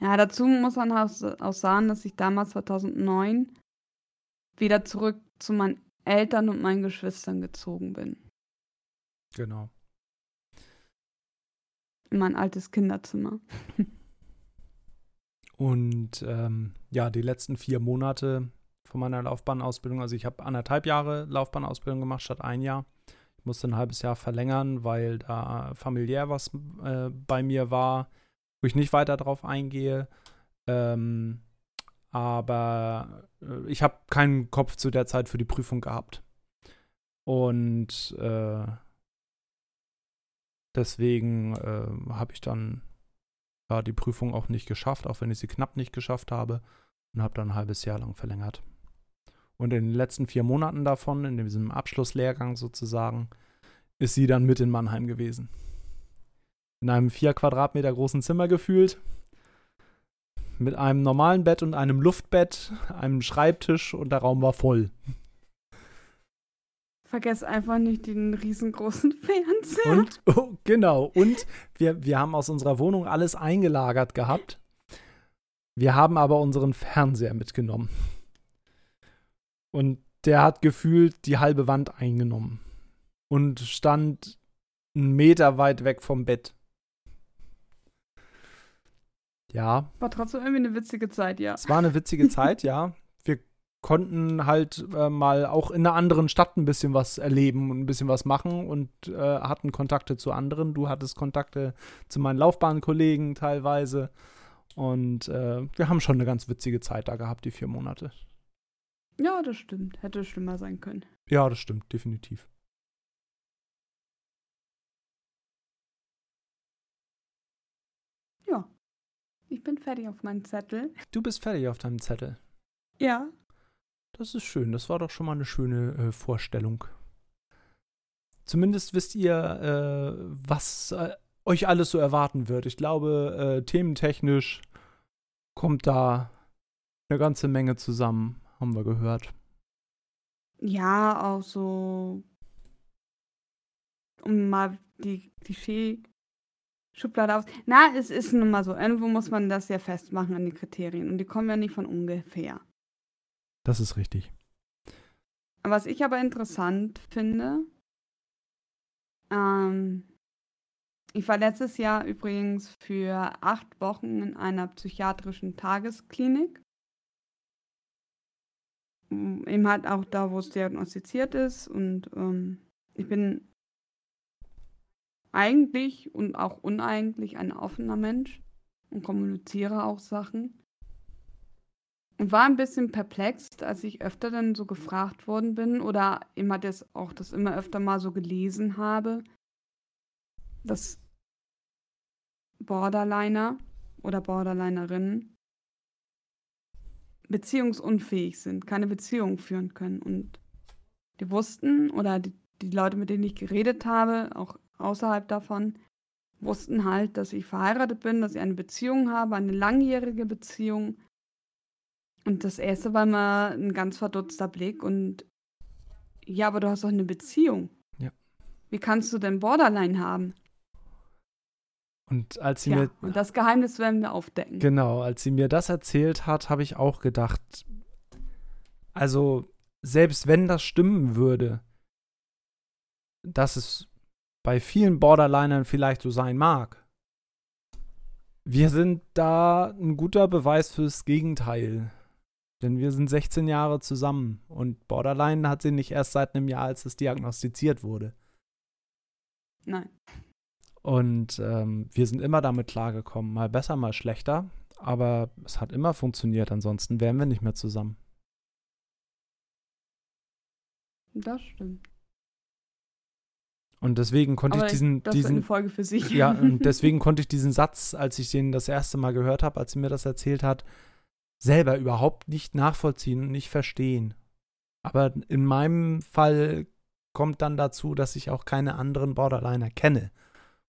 Ja, dazu muss man auch sagen, dass ich damals 2009 wieder zurück zu meinen Eltern und meinen Geschwistern gezogen bin. Genau. In mein altes Kinderzimmer. <laughs> und ähm, ja, die letzten vier Monate von meiner Laufbahnausbildung, also ich habe anderthalb Jahre Laufbahnausbildung gemacht statt ein Jahr. Ich musste ein halbes Jahr verlängern, weil da familiär was äh, bei mir war, wo ich nicht weiter drauf eingehe. Ähm, aber äh, ich habe keinen Kopf zu der Zeit für die Prüfung gehabt. Und äh, deswegen äh, habe ich dann ja, die Prüfung auch nicht geschafft, auch wenn ich sie knapp nicht geschafft habe. Und habe dann ein halbes Jahr lang verlängert. Und in den letzten vier Monaten davon, in diesem Abschlusslehrgang sozusagen, ist sie dann mit in Mannheim gewesen. In einem vier Quadratmeter großen Zimmer gefühlt, mit einem normalen Bett und einem Luftbett, einem Schreibtisch und der Raum war voll. Vergesst einfach nicht den riesengroßen <laughs> Fernseher. Und, oh, genau. Und wir, wir haben aus unserer Wohnung alles eingelagert gehabt. Wir haben aber unseren Fernseher mitgenommen. Und der hat gefühlt die halbe Wand eingenommen. Und stand einen Meter weit weg vom Bett. Ja. War trotzdem irgendwie eine witzige Zeit, ja. Es war eine witzige <laughs> Zeit, ja. Wir konnten halt äh, mal auch in einer anderen Stadt ein bisschen was erleben und ein bisschen was machen und äh, hatten Kontakte zu anderen. Du hattest Kontakte zu meinen Laufbahnkollegen teilweise. Und äh, wir haben schon eine ganz witzige Zeit da gehabt, die vier Monate. Ja, das stimmt. Hätte schlimmer sein können. Ja, das stimmt, definitiv. Ich bin fertig auf meinem Zettel. Du bist fertig auf deinem Zettel. Ja. Das ist schön. Das war doch schon mal eine schöne äh, Vorstellung. Zumindest wisst ihr, äh, was äh, euch alles so erwarten wird. Ich glaube, äh, thementechnisch kommt da eine ganze Menge zusammen, haben wir gehört. Ja, auch so, um mal die Klischee Schublade aus. Na, es ist nun mal so. Irgendwo muss man das ja festmachen an die Kriterien. Und die kommen ja nicht von ungefähr. Das ist richtig. Was ich aber interessant finde, ähm, ich war letztes Jahr übrigens für acht Wochen in einer psychiatrischen Tagesklinik. Eben halt auch da, wo es diagnostiziert ist. Und ähm, ich bin eigentlich und auch uneigentlich ein offener Mensch und kommuniziere auch Sachen. Und war ein bisschen perplex, als ich öfter dann so gefragt worden bin oder immer das auch das immer öfter mal so gelesen habe, dass Borderliner oder Borderlinerinnen beziehungsunfähig sind, keine Beziehung führen können. Und die wussten oder die, die Leute, mit denen ich geredet habe, auch außerhalb davon, wussten halt, dass ich verheiratet bin, dass ich eine Beziehung habe, eine langjährige Beziehung. Und das erste war mal ein ganz verdutzter Blick und ja, aber du hast doch eine Beziehung. Ja. Wie kannst du denn Borderline haben? Und als sie ja, mir. Und das Geheimnis werden wir aufdecken. Genau, als sie mir das erzählt hat, habe ich auch gedacht, also selbst wenn das stimmen würde, dass es bei vielen Borderlinern vielleicht so sein mag. Wir sind da ein guter Beweis fürs Gegenteil. Denn wir sind 16 Jahre zusammen und Borderline hat sie nicht erst seit einem Jahr, als es diagnostiziert wurde. Nein. Und ähm, wir sind immer damit klargekommen, mal besser, mal schlechter. Aber es hat immer funktioniert, ansonsten wären wir nicht mehr zusammen. Das stimmt. Und deswegen konnte Aber ich diesen. Das diesen eine Folge für sich. ja, <laughs> und deswegen konnte ich diesen Satz, als ich den das erste Mal gehört habe, als sie mir das erzählt hat, selber überhaupt nicht nachvollziehen und nicht verstehen. Aber in meinem Fall kommt dann dazu, dass ich auch keine anderen Borderliner kenne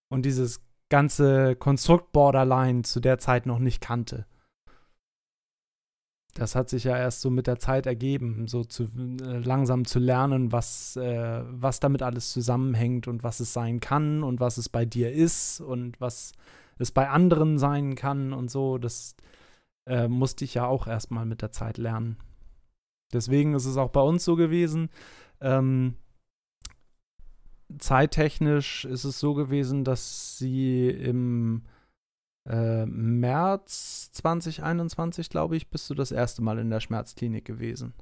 und dieses ganze Konstrukt Borderline zu der Zeit noch nicht kannte. Das hat sich ja erst so mit der Zeit ergeben, so zu, äh, langsam zu lernen, was, äh, was damit alles zusammenhängt und was es sein kann und was es bei dir ist und was es bei anderen sein kann und so. Das äh, musste ich ja auch erstmal mit der Zeit lernen. Deswegen ist es auch bei uns so gewesen. Ähm, zeittechnisch ist es so gewesen, dass sie im äh, März 2021, glaube ich, bist du das erste Mal in der Schmerzklinik gewesen.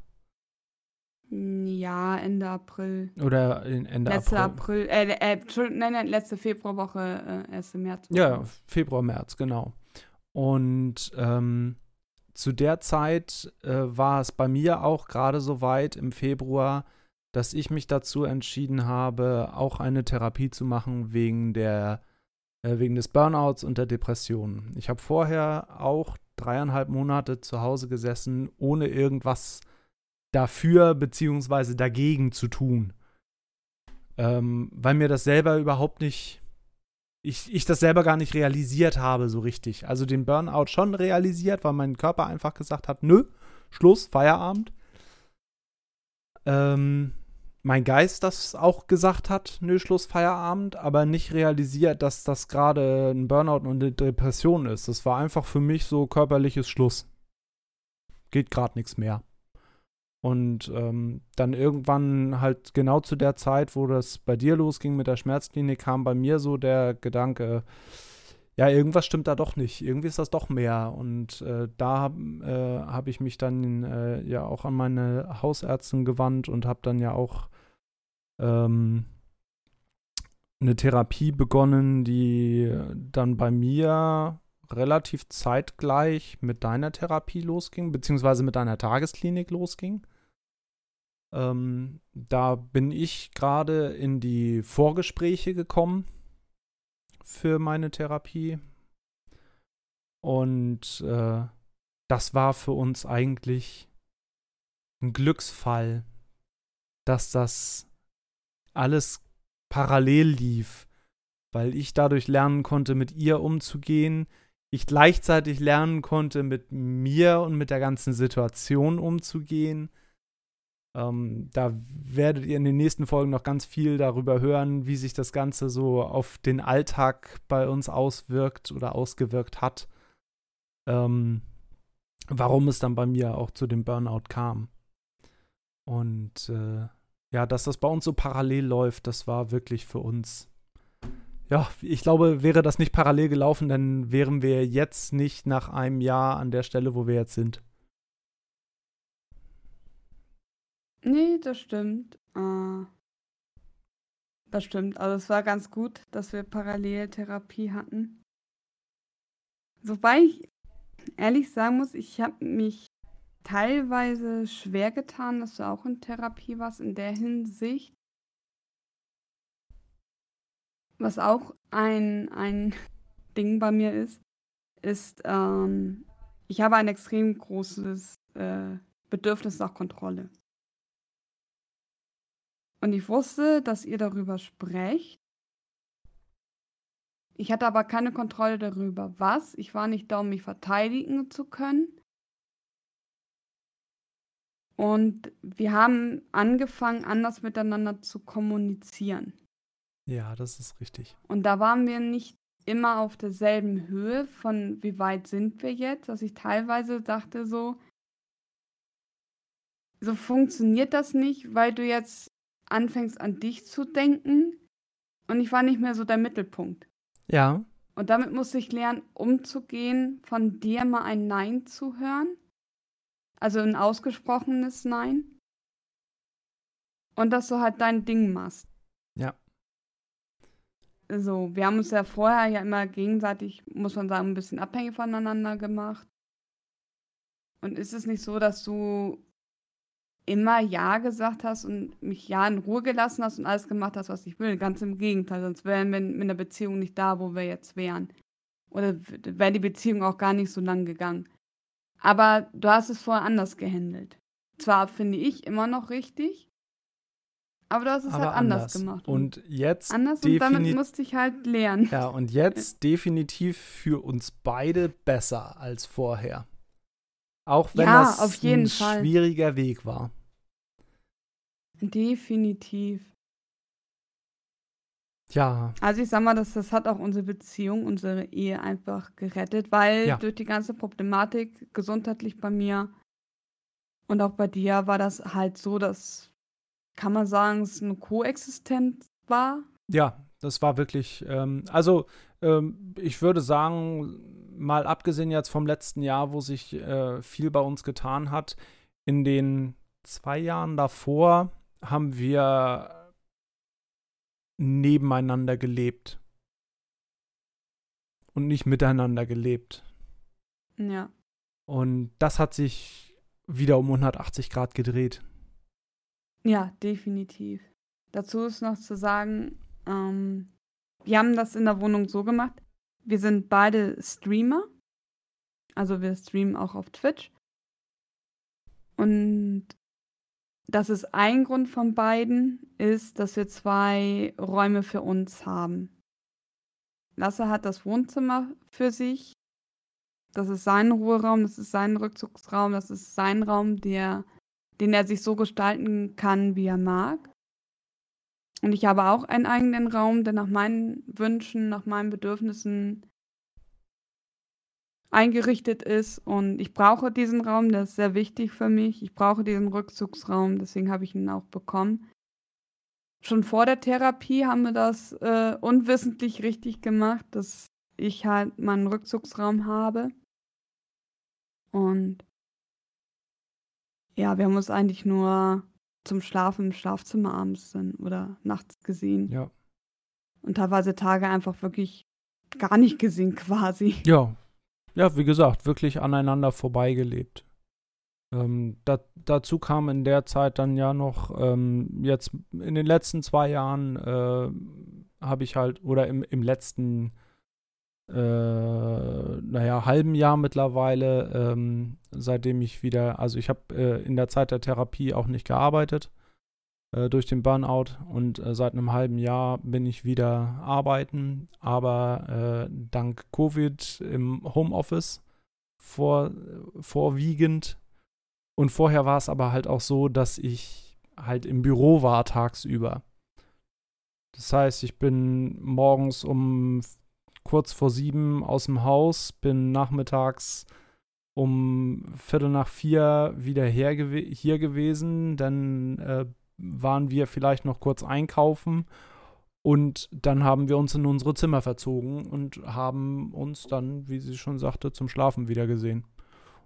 Ja, Ende April. Oder Ende letzte April. April, äh, äh, nein, nein, letzte Februarwoche, äh, 1. März. Ja, Februar, März, genau. Und ähm, zu der Zeit äh, war es bei mir auch gerade so weit im Februar, dass ich mich dazu entschieden habe, auch eine Therapie zu machen wegen der äh, wegen des Burnouts und der Depression. Ich habe vorher auch dreieinhalb Monate zu Hause gesessen, ohne irgendwas dafür bzw. dagegen zu tun. Ähm, weil mir das selber überhaupt nicht, ich, ich das selber gar nicht realisiert habe so richtig. Also den Burnout schon realisiert, weil mein Körper einfach gesagt hat, nö, Schluss, Feierabend. Ähm, mein Geist das auch gesagt hat, nö, Schluss, Feierabend, aber nicht realisiert, dass das gerade ein Burnout und eine Depression ist. Das war einfach für mich so körperliches Schluss. Geht gerade nichts mehr. Und ähm, dann irgendwann halt genau zu der Zeit, wo das bei dir losging mit der Schmerzklinik, kam bei mir so der Gedanke, ja, irgendwas stimmt da doch nicht. Irgendwie ist das doch mehr. Und äh, da äh, habe ich mich dann äh, ja auch an meine Hausärztin gewandt und habe dann ja auch ähm, eine Therapie begonnen, die dann bei mir relativ zeitgleich mit deiner Therapie losging, beziehungsweise mit deiner Tagesklinik losging. Ähm, da bin ich gerade in die Vorgespräche gekommen für meine Therapie. Und äh, das war für uns eigentlich ein Glücksfall, dass das alles parallel lief, weil ich dadurch lernen konnte, mit ihr umzugehen, ich gleichzeitig lernen konnte, mit mir und mit der ganzen Situation umzugehen. Ähm, da werdet ihr in den nächsten Folgen noch ganz viel darüber hören, wie sich das Ganze so auf den Alltag bei uns auswirkt oder ausgewirkt hat. Ähm, warum es dann bei mir auch zu dem Burnout kam. Und äh, ja, dass das bei uns so parallel läuft, das war wirklich für uns. Ja, ich glaube, wäre das nicht parallel gelaufen, dann wären wir jetzt nicht nach einem Jahr an der Stelle, wo wir jetzt sind. Nee, das stimmt. Äh, das stimmt. Also es war ganz gut, dass wir Paralleltherapie hatten. Wobei ich ehrlich sagen muss, ich habe mich teilweise schwer getan, dass du auch in Therapie warst in der Hinsicht. Was auch ein, ein <laughs> Ding bei mir ist, ist, ähm, ich habe ein extrem großes äh, Bedürfnis nach Kontrolle. Und ich wusste, dass ihr darüber sprecht. Ich hatte aber keine Kontrolle darüber, was. Ich war nicht da, um mich verteidigen zu können. Und wir haben angefangen, anders miteinander zu kommunizieren. Ja, das ist richtig. Und da waren wir nicht immer auf derselben Höhe von wie weit sind wir jetzt, dass ich teilweise dachte so, so funktioniert das nicht, weil du jetzt anfängst an dich zu denken und ich war nicht mehr so der Mittelpunkt. Ja. Und damit musste ich lernen, umzugehen, von dir mal ein Nein zu hören. Also ein ausgesprochenes Nein. Und dass du halt dein Ding machst. Ja. So, wir haben uns ja vorher ja immer gegenseitig, muss man sagen, ein bisschen abhängig voneinander gemacht. Und ist es nicht so, dass du immer Ja gesagt hast und mich Ja in Ruhe gelassen hast und alles gemacht hast, was ich will? Ganz im Gegenteil, sonst wären wir mit einer Beziehung nicht da, wo wir jetzt wären. Oder wäre die Beziehung auch gar nicht so lang gegangen. Aber du hast es vorher anders gehandelt. Zwar finde ich immer noch richtig, aber du hast es Aber halt anders, anders. gemacht. Und jetzt anders und damit musste ich halt lernen. Ja, und jetzt <laughs> definitiv für uns beide besser als vorher. Auch wenn Ja, das auf jeden ein Fall. schwieriger Weg war. Definitiv. Ja, Also ich sag mal, das, das hat auch unsere Beziehung, unsere Ehe einfach gerettet, weil Ja. durch die ganze Problematik gesundheitlich bei mir und auch bei dir war das halt so, dass, kann man sagen, es eine Koexistenz war. ja, das war wirklich, ähm, also ähm, ich würde sagen, mal abgesehen jetzt vom letzten Jahr, wo sich äh, viel bei uns getan hat, in den zwei Jahren davor haben wir nebeneinander gelebt und nicht miteinander gelebt. Ja. Und das hat sich wieder um 180 Grad gedreht. Ja, definitiv. Dazu ist noch zu sagen, ähm, wir haben das in der Wohnung so gemacht. Wir sind beide Streamer. Also wir streamen auch auf Twitch. Und das ist ein Grund von beiden, ist, dass wir zwei Räume für uns haben. Lasse hat das Wohnzimmer für sich. Das ist sein Ruheraum, das ist sein Rückzugsraum, das ist sein Raum, der den er sich so gestalten kann, wie er mag. Und ich habe auch einen eigenen Raum, der nach meinen Wünschen, nach meinen Bedürfnissen eingerichtet ist. Und ich brauche diesen Raum, der ist sehr wichtig für mich. Ich brauche diesen Rückzugsraum, deswegen habe ich ihn auch bekommen. Schon vor der Therapie haben wir das äh, unwissentlich richtig gemacht, dass ich halt meinen Rückzugsraum habe. Und ja, wir haben uns eigentlich nur zum Schlafen im Schlafzimmer abends dann oder nachts gesehen. Ja. Und teilweise Tage einfach wirklich gar nicht gesehen quasi. Ja. Ja, wie gesagt, wirklich aneinander vorbeigelebt. Ähm, da, dazu kam in der Zeit dann ja noch, ähm, jetzt in den letzten zwei Jahren äh, habe ich halt, oder im, im letzten, äh, naja, halben Jahr mittlerweile, ähm, seitdem ich wieder, also ich habe äh, in der Zeit der Therapie auch nicht gearbeitet äh, durch den Burnout und äh, seit einem halben Jahr bin ich wieder arbeiten, aber äh, dank Covid im Homeoffice vor, vorwiegend. Und vorher war es aber halt auch so, dass ich halt im Büro war tagsüber. Das heißt, ich bin morgens um kurz vor sieben aus dem Haus, bin nachmittags um Viertel nach vier wieder her hier gewesen. Dann äh, waren wir vielleicht noch kurz einkaufen und dann haben wir uns in unsere Zimmer verzogen und haben uns dann, wie sie schon sagte, zum Schlafen wieder gesehen.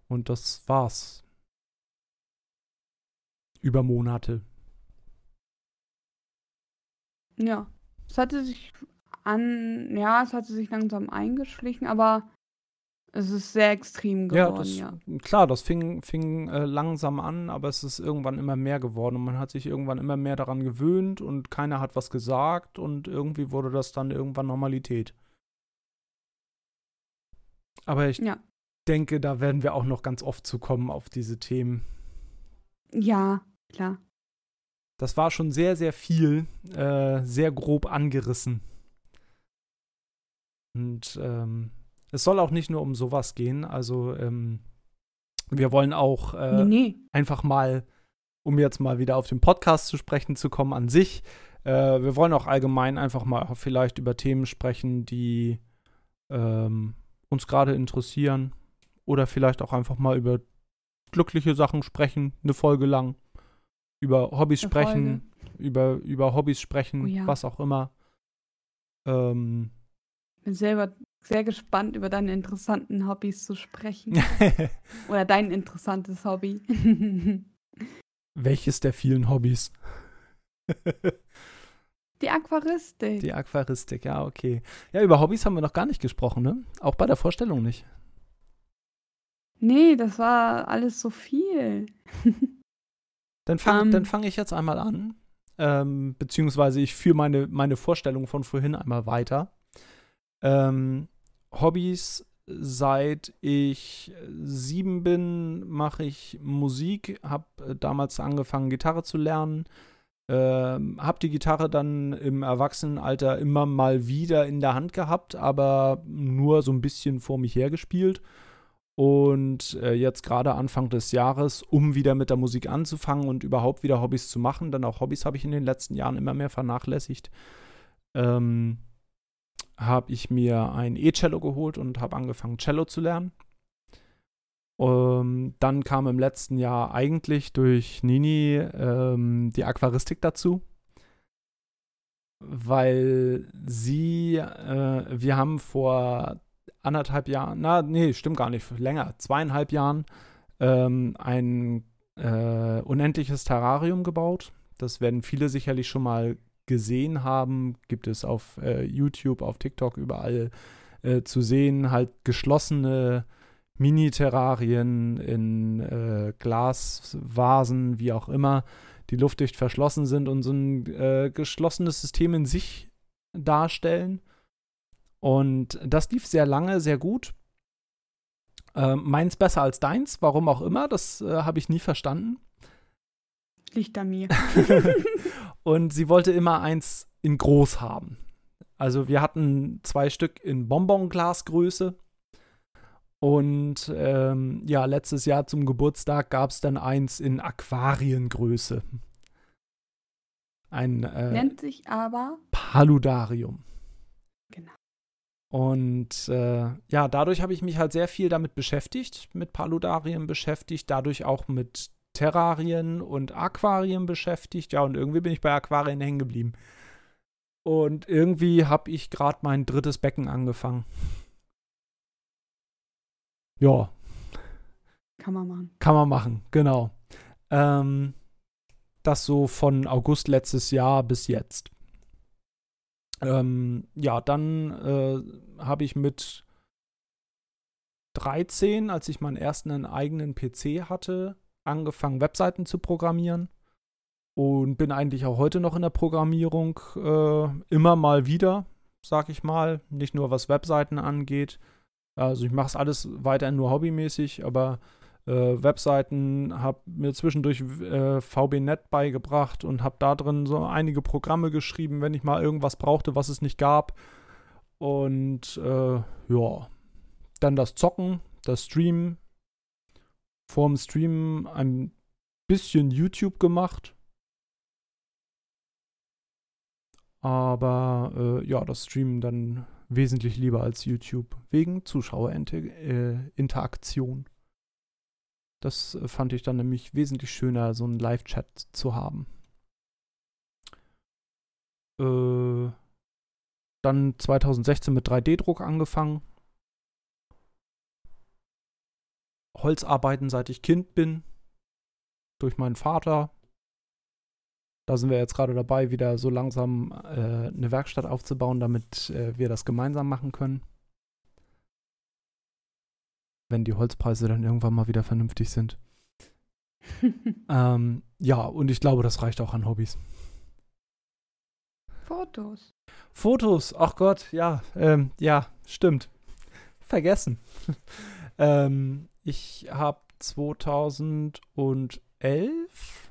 Und das war's. Über Monate. Ja. Es hatte sich an, ja, es hatte sich langsam eingeschlichen, aber es ist sehr extrem Ja, geworden, das, ja. klar, das fing, fing äh, langsam an, aber es ist irgendwann immer mehr geworden und man hat sich irgendwann immer mehr daran gewöhnt und keiner hat was gesagt und irgendwie wurde das dann irgendwann Normalität. Aber ich Ja. denke, da werden wir auch noch ganz oft zu kommen auf diese Themen. Ja, klar. Das war schon sehr, sehr viel, äh, sehr grob angerissen. Und ähm, es soll auch nicht nur um sowas gehen. Also ähm, wir wollen auch äh, nee, nee. einfach mal, um jetzt mal wieder auf den Podcast zu sprechen zu kommen an sich. Äh, wir wollen auch allgemein einfach mal vielleicht über Themen sprechen, die ähm, uns gerade interessieren. Oder vielleicht auch einfach mal über glückliche Sachen sprechen, eine Folge lang. Über Hobbys Eine sprechen. über, über Hobbys sprechen, Oh ja. was auch immer. Ähm, bin selber sehr gespannt, über deine interessanten Hobbys zu sprechen. <laughs> Oder dein interessantes Hobby. <laughs> welches der vielen Hobbys? Die Aquaristik. Die Aquaristik, ja, okay. Ja, über Hobbys haben wir noch gar nicht gesprochen, ne? Auch bei der Vorstellung nicht. nee, das war alles so viel. <laughs> Dann fange Ähm. dann fang ich jetzt einmal an. Ähm, beziehungsweise ich führe meine, meine Vorstellung von vorhin einmal weiter. Ähm, Hobbys, seit ich sieben bin, mache ich Musik, habe damals angefangen, Gitarre zu lernen. Ähm, habe die Gitarre dann im Erwachsenenalter immer mal wieder in der Hand gehabt, aber nur so ein bisschen vor mich hergespielt. Und äh, jetzt gerade Anfang des Jahres, um wieder mit der Musik anzufangen und überhaupt wieder Hobbys zu machen, denn auch Hobbys habe ich in den letzten Jahren immer mehr vernachlässigt, ähm, habe ich mir ein E-Cello geholt und habe angefangen, Cello zu lernen. Ähm, dann kam im letzten Jahr eigentlich durch Nini ähm, die Aquaristik dazu, weil sie, äh, wir haben vor anderthalb Jahren, na, nee, stimmt gar nicht, länger, zweieinhalb Jahren, ähm, ein äh, unendliches Terrarium gebaut. Das werden viele sicherlich schon mal gesehen haben. Gibt es auf äh, YouTube, auf TikTok, überall äh, zu sehen. Halt geschlossene Mini-Terrarien in äh, Glasvasen, wie auch immer, die luftdicht verschlossen sind und so ein äh, geschlossenes System in sich darstellen. Und das lief sehr lange, sehr gut. Ähm, meins besser als deins, warum auch immer, das äh, habe ich nie verstanden. Liegt an mir. <laughs> Und sie wollte immer eins in groß haben. Also wir hatten zwei Stück in Bonbonglasgröße. Und ähm, ja, letztes Jahr zum Geburtstag gab es dann eins in Aquariengröße. Ein äh, Nennt sich aber. Paludarium. Genau. Und äh, ja, dadurch habe ich mich halt sehr viel damit beschäftigt, mit Paludarien beschäftigt, dadurch auch mit Terrarien und Aquarien beschäftigt. Ja, und irgendwie bin ich bei Aquarien hängen geblieben. Und irgendwie habe ich gerade mein drittes Becken angefangen. Ja, Kann man machen. kann man machen, genau. Ähm, das so von August letztes Jahr bis jetzt. Ähm, ja, dann äh, habe ich mit 13, als ich meinen ersten eigenen PC hatte, angefangen, Webseiten zu programmieren. Und bin eigentlich auch heute noch in der Programmierung äh, immer mal wieder, sag ich mal. Nicht nur was Webseiten angeht. Also ich mache es alles weiterhin nur hobbymäßig, aber äh, Webseiten habe mir zwischendurch äh, VB-Net beigebracht und habe da drin so einige Programme geschrieben, wenn ich mal irgendwas brauchte, was es nicht gab. Und äh, ja, dann das Zocken, das Streamen. Vorm Streamen ein bisschen YouTube gemacht. Aber äh, ja, das Streamen dann wesentlich lieber als YouTube. Wegen Zuschauerinteraktion. Das äh, fand ich dann nämlich wesentlich schöner, so einen Live-Chat zu haben. Äh, dann 2016 mit 3D-Druck angefangen. Holzarbeiten, seit ich Kind bin. Durch meinen Vater. Da sind wir jetzt gerade dabei, wieder so langsam äh, eine Werkstatt aufzubauen, damit äh, wir das gemeinsam machen können. Wenn die Holzpreise dann irgendwann mal wieder vernünftig sind. <laughs> Ähm, ja, und ich glaube, das reicht auch an Hobbys. Fotos. Fotos, ach Gott, ja, ähm, ja, stimmt. Vergessen. <laughs> ähm, ich habe 2011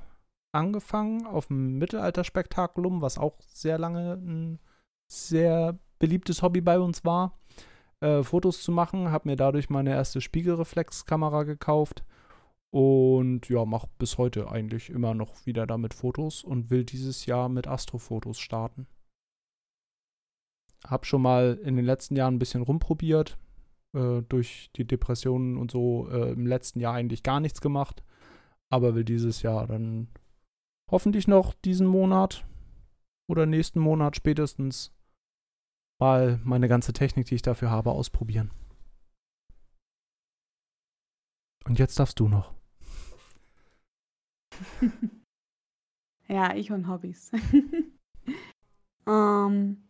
angefangen auf dem Mittelalterspektakulum, was auch sehr lange ein sehr beliebtes Hobby bei uns war, äh, Fotos zu machen. Habe mir dadurch meine erste Spiegelreflexkamera gekauft und ja, mache bis heute eigentlich immer noch wieder damit Fotos und will dieses Jahr mit Astrofotos starten. Hab schon mal in den letzten Jahren ein bisschen rumprobiert. Äh, durch die Depressionen und so äh, im letzten Jahr eigentlich gar nichts gemacht. Aber will dieses Jahr dann hoffentlich noch diesen Monat oder nächsten Monat spätestens mal meine ganze Technik, die ich dafür habe, ausprobieren. Und jetzt darfst du noch. <laughs> ja, ich und Hobbys. <laughs> ähm,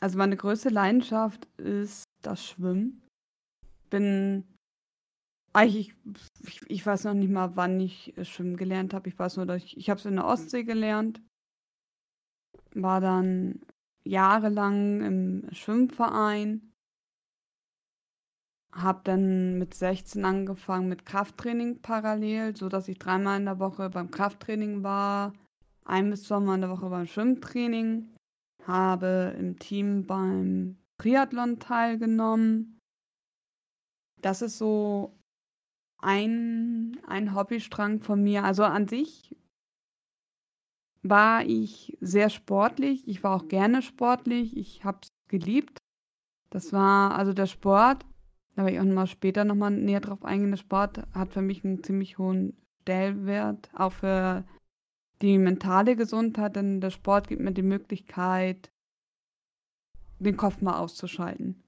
also meine größte Leidenschaft ist das Schwimmen. Bin eigentlich, ich, ich weiß noch nicht mal, wann ich schwimmen gelernt habe. Ich weiß nur, dass ich, ich habe es in der Ostsee gelernt. War dann jahrelang im Schwimmverein habe dann mit 16 angefangen mit Krafttraining parallel, sodass ich dreimal in der Woche beim Krafttraining war, ein bis zweimal in der Woche beim Schwimmtraining, habe im Team beim Triathlon teilgenommen. Das ist so ein, ein Hobbystrang von mir. Also an sich war ich sehr sportlich. Ich war auch gerne sportlich. Ich habe es geliebt. Das war also der Sport da werde ich auch mal später nochmal näher drauf eingehen. Der Sport hat für mich einen ziemlich hohen Stellwert, auch für die mentale Gesundheit, denn der Sport gibt mir die Möglichkeit, den Kopf mal auszuschalten.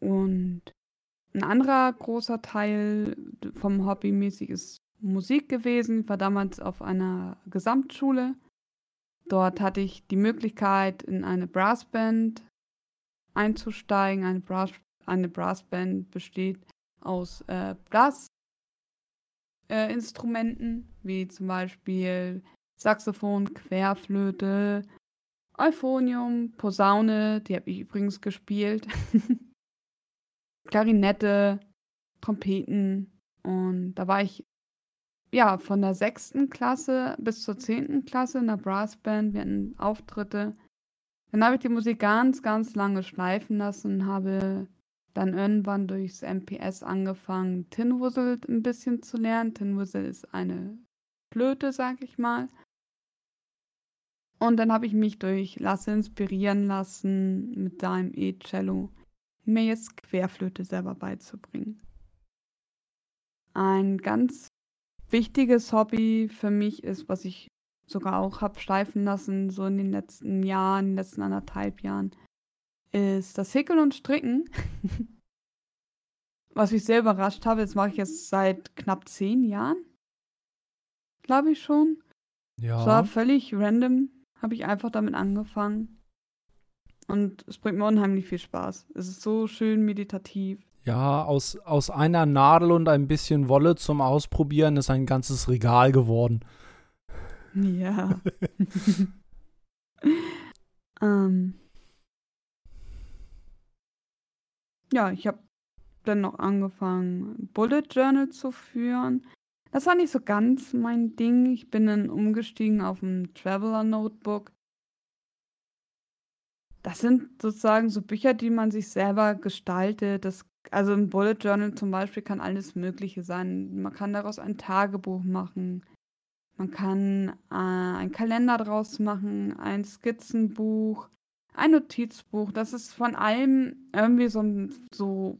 Und ein anderer großer Teil vom Hobby mäßig ist Musik gewesen. Ich war damals auf einer Gesamtschule. Dort hatte ich die Möglichkeit, in eine Brassband einzusteigen. Eine, Brass, eine Brassband besteht aus äh, Blasinstrumenten, äh, wie zum Beispiel Saxophon, Querflöte, Euphonium, Posaune, die habe ich übrigens gespielt, <laughs> Klarinette, Trompeten und da war ich ja von der sechsten Klasse bis zur zehnten Klasse in der Brassband. Wir hatten Auftritte dann habe ich die Musik ganz, ganz lange schleifen lassen und habe dann irgendwann durchs MPS angefangen, Tinwuzzle ein bisschen zu lernen. Tinwuzzle ist eine Flöte, sag ich mal. Und dann habe ich mich durch Lasse inspirieren lassen, mit seinem E-Cello mir jetzt Querflöte selber beizubringen. Ein ganz wichtiges Hobby für mich ist, was ich sogar auch habe schleifen lassen, so in den letzten Jahren, in den letzten anderthalb Jahren, ist das Häkeln und Stricken. <laughs> Was mich sehr überrascht habe, das mache ich jetzt seit knapp zehn Jahren. Glaube ich schon. Ja. Es war völlig random, habe ich einfach damit angefangen. Und es bringt mir unheimlich viel Spaß. Es ist so schön meditativ. Ja, aus, aus einer Nadel und ein bisschen Wolle zum Ausprobieren ist ein ganzes Regal geworden. Ja. <laughs> <laughs> ähm. Ja, ich habe dann noch angefangen, Bullet Journal zu führen. Das war nicht so ganz mein Ding. Ich bin dann umgestiegen auf ein Traveler Notebook. Das sind sozusagen so Bücher, die man sich selber gestaltet. Das, also ein Bullet Journal zum Beispiel kann alles Mögliche sein. Man kann daraus ein Tagebuch machen. Man kann äh, einen Kalender draus machen, ein Skizzenbuch, ein Notizbuch. Das ist von allem irgendwie so, so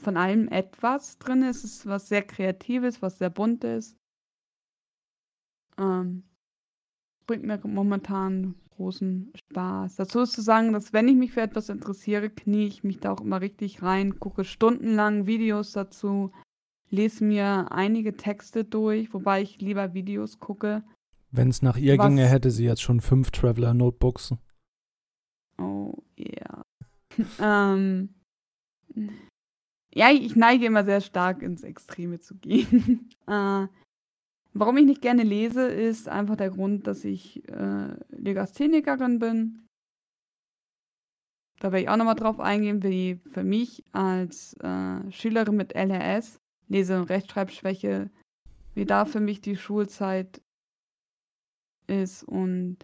von allem etwas drin. Es ist was sehr Kreatives, was sehr Buntes. Ähm, bringt mir momentan großen Spaß. Dazu ist zu sagen, dass wenn ich mich für etwas interessiere, knie ich mich da auch immer richtig rein, gucke stundenlang Videos dazu, lese mir einige Texte durch, wobei ich lieber Videos gucke. Wenn es nach ihr Was? ginge, hätte sie jetzt schon fünf Traveler-Notebooks. Oh, ja. <laughs> Ähm, ja, ich neige immer sehr stark ins Extreme zu gehen. <laughs> äh, warum ich nicht gerne lese, ist einfach der Grund, dass ich äh, Legasthenikerin bin. Da werde ich auch nochmal drauf eingehen, wie für mich als äh, Schülerin mit LRS Lese- und Rechtschreibschwäche, wie da für mich die Schulzeit ist und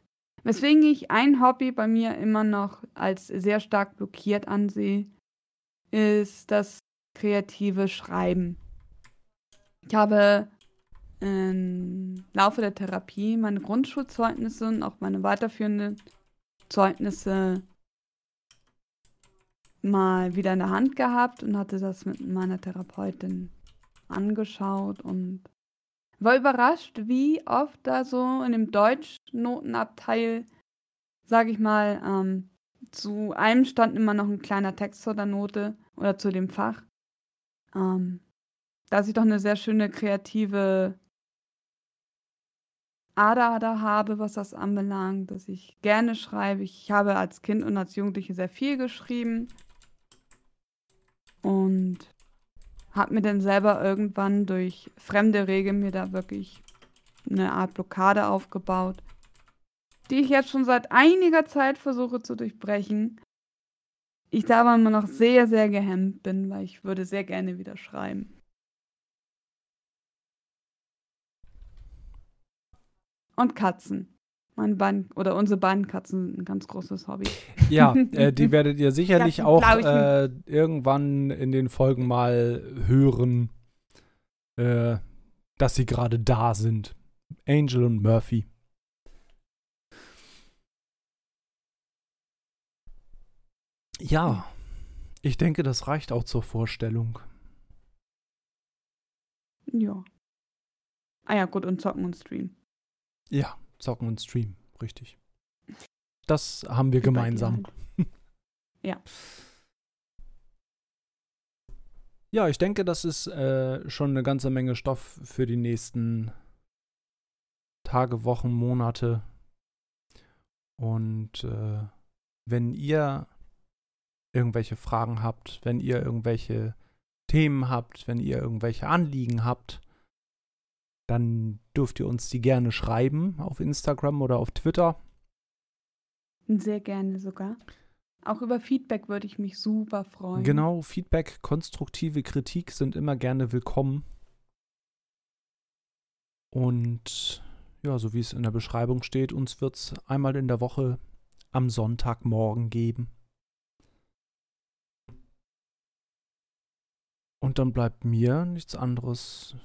weswegen ich ein Hobby bei mir immer noch als sehr stark blockiert ansehe, ist das kreative Schreiben. Ich habe im Laufe der Therapie meine Grundschulzeugnisse und auch meine weiterführenden Zeugnisse mal wieder in der Hand gehabt und hatte das mit meiner Therapeutin angeschaut und war überrascht, wie oft da so in dem Deutschnotenabteil, sage ich mal, ähm, zu einem stand immer noch ein kleiner Text zur der Note oder zu dem Fach. Ähm, dass ich doch eine sehr schöne kreative Ader da habe, was das anbelangt, dass ich gerne schreibe. Ich habe als Kind und als Jugendliche sehr viel geschrieben und habe mir dann selber irgendwann durch fremde Regeln mir da wirklich eine Art Blockade aufgebaut, die ich jetzt schon seit einiger Zeit versuche zu durchbrechen. Ich da aber immer noch sehr, sehr gehemmt bin, weil ich würde sehr gerne wieder schreiben. Und Katzen. Mein beiden, oder unsere beiden Katzen sind ein ganz großes Hobby. Ja, <laughs> äh, die werdet ihr sicherlich auch äh, irgendwann in den Folgen mal hören, äh, dass sie gerade da sind. Angel und Murphy. Ja, ich denke, das reicht auch zur Vorstellung. Ja. Ah ja, gut, und zocken und streamen. Ja, zocken und streamen, richtig. Das haben wir gemeinsam. Halt. <laughs> Ja. Ja, ich denke, das ist äh, schon eine ganze Menge Stoff für die nächsten Tage, Wochen, Monate. Und äh, wenn ihr irgendwelche Fragen habt, wenn ihr irgendwelche Themen habt, wenn ihr irgendwelche Anliegen habt, dann dürft ihr uns die gerne schreiben auf Instagram oder auf Twitter. Sehr gerne sogar. Auch über Feedback würde ich mich super freuen. Genau, Feedback, konstruktive Kritik sind immer gerne willkommen. Und ja, so wie es in der Beschreibung steht, uns wird es einmal in der Woche am Sonntagmorgen geben. Und dann bleibt mir nichts anderes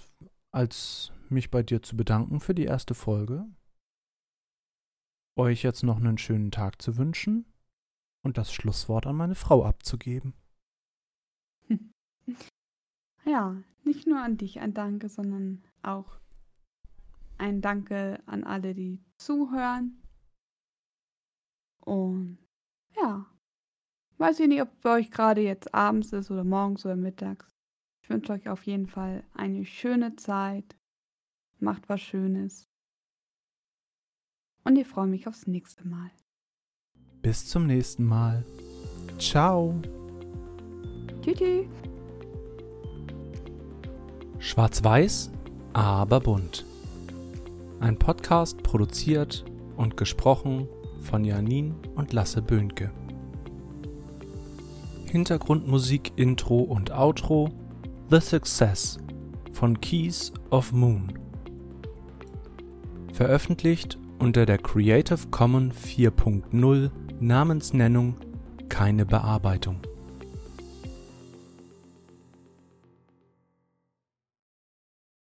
als mich bei dir zu bedanken für die erste Folge, euch jetzt noch einen schönen Tag zu wünschen und das Schlusswort an meine Frau abzugeben. <laughs> Ja, nicht nur an dich ein Danke, sondern auch ein Danke an alle, die zuhören. Und ja, weiß ich nicht, ob bei euch gerade jetzt abends ist oder morgens oder mittags. Ich wünsche euch auf jeden Fall eine schöne Zeit. Macht was Schönes. Und ich freue mich aufs nächste Mal. Bis zum nächsten Mal. Ciao. Tschüss. Schwarz-Weiß, aber bunt. Ein Podcast produziert und gesprochen von Janin und Lasse Böhnke. Hintergrundmusik, Intro und Outro The Success von Keys of Moon. Veröffentlicht unter der Creative Commons 4.0 Namensnennung keine Bearbeitung.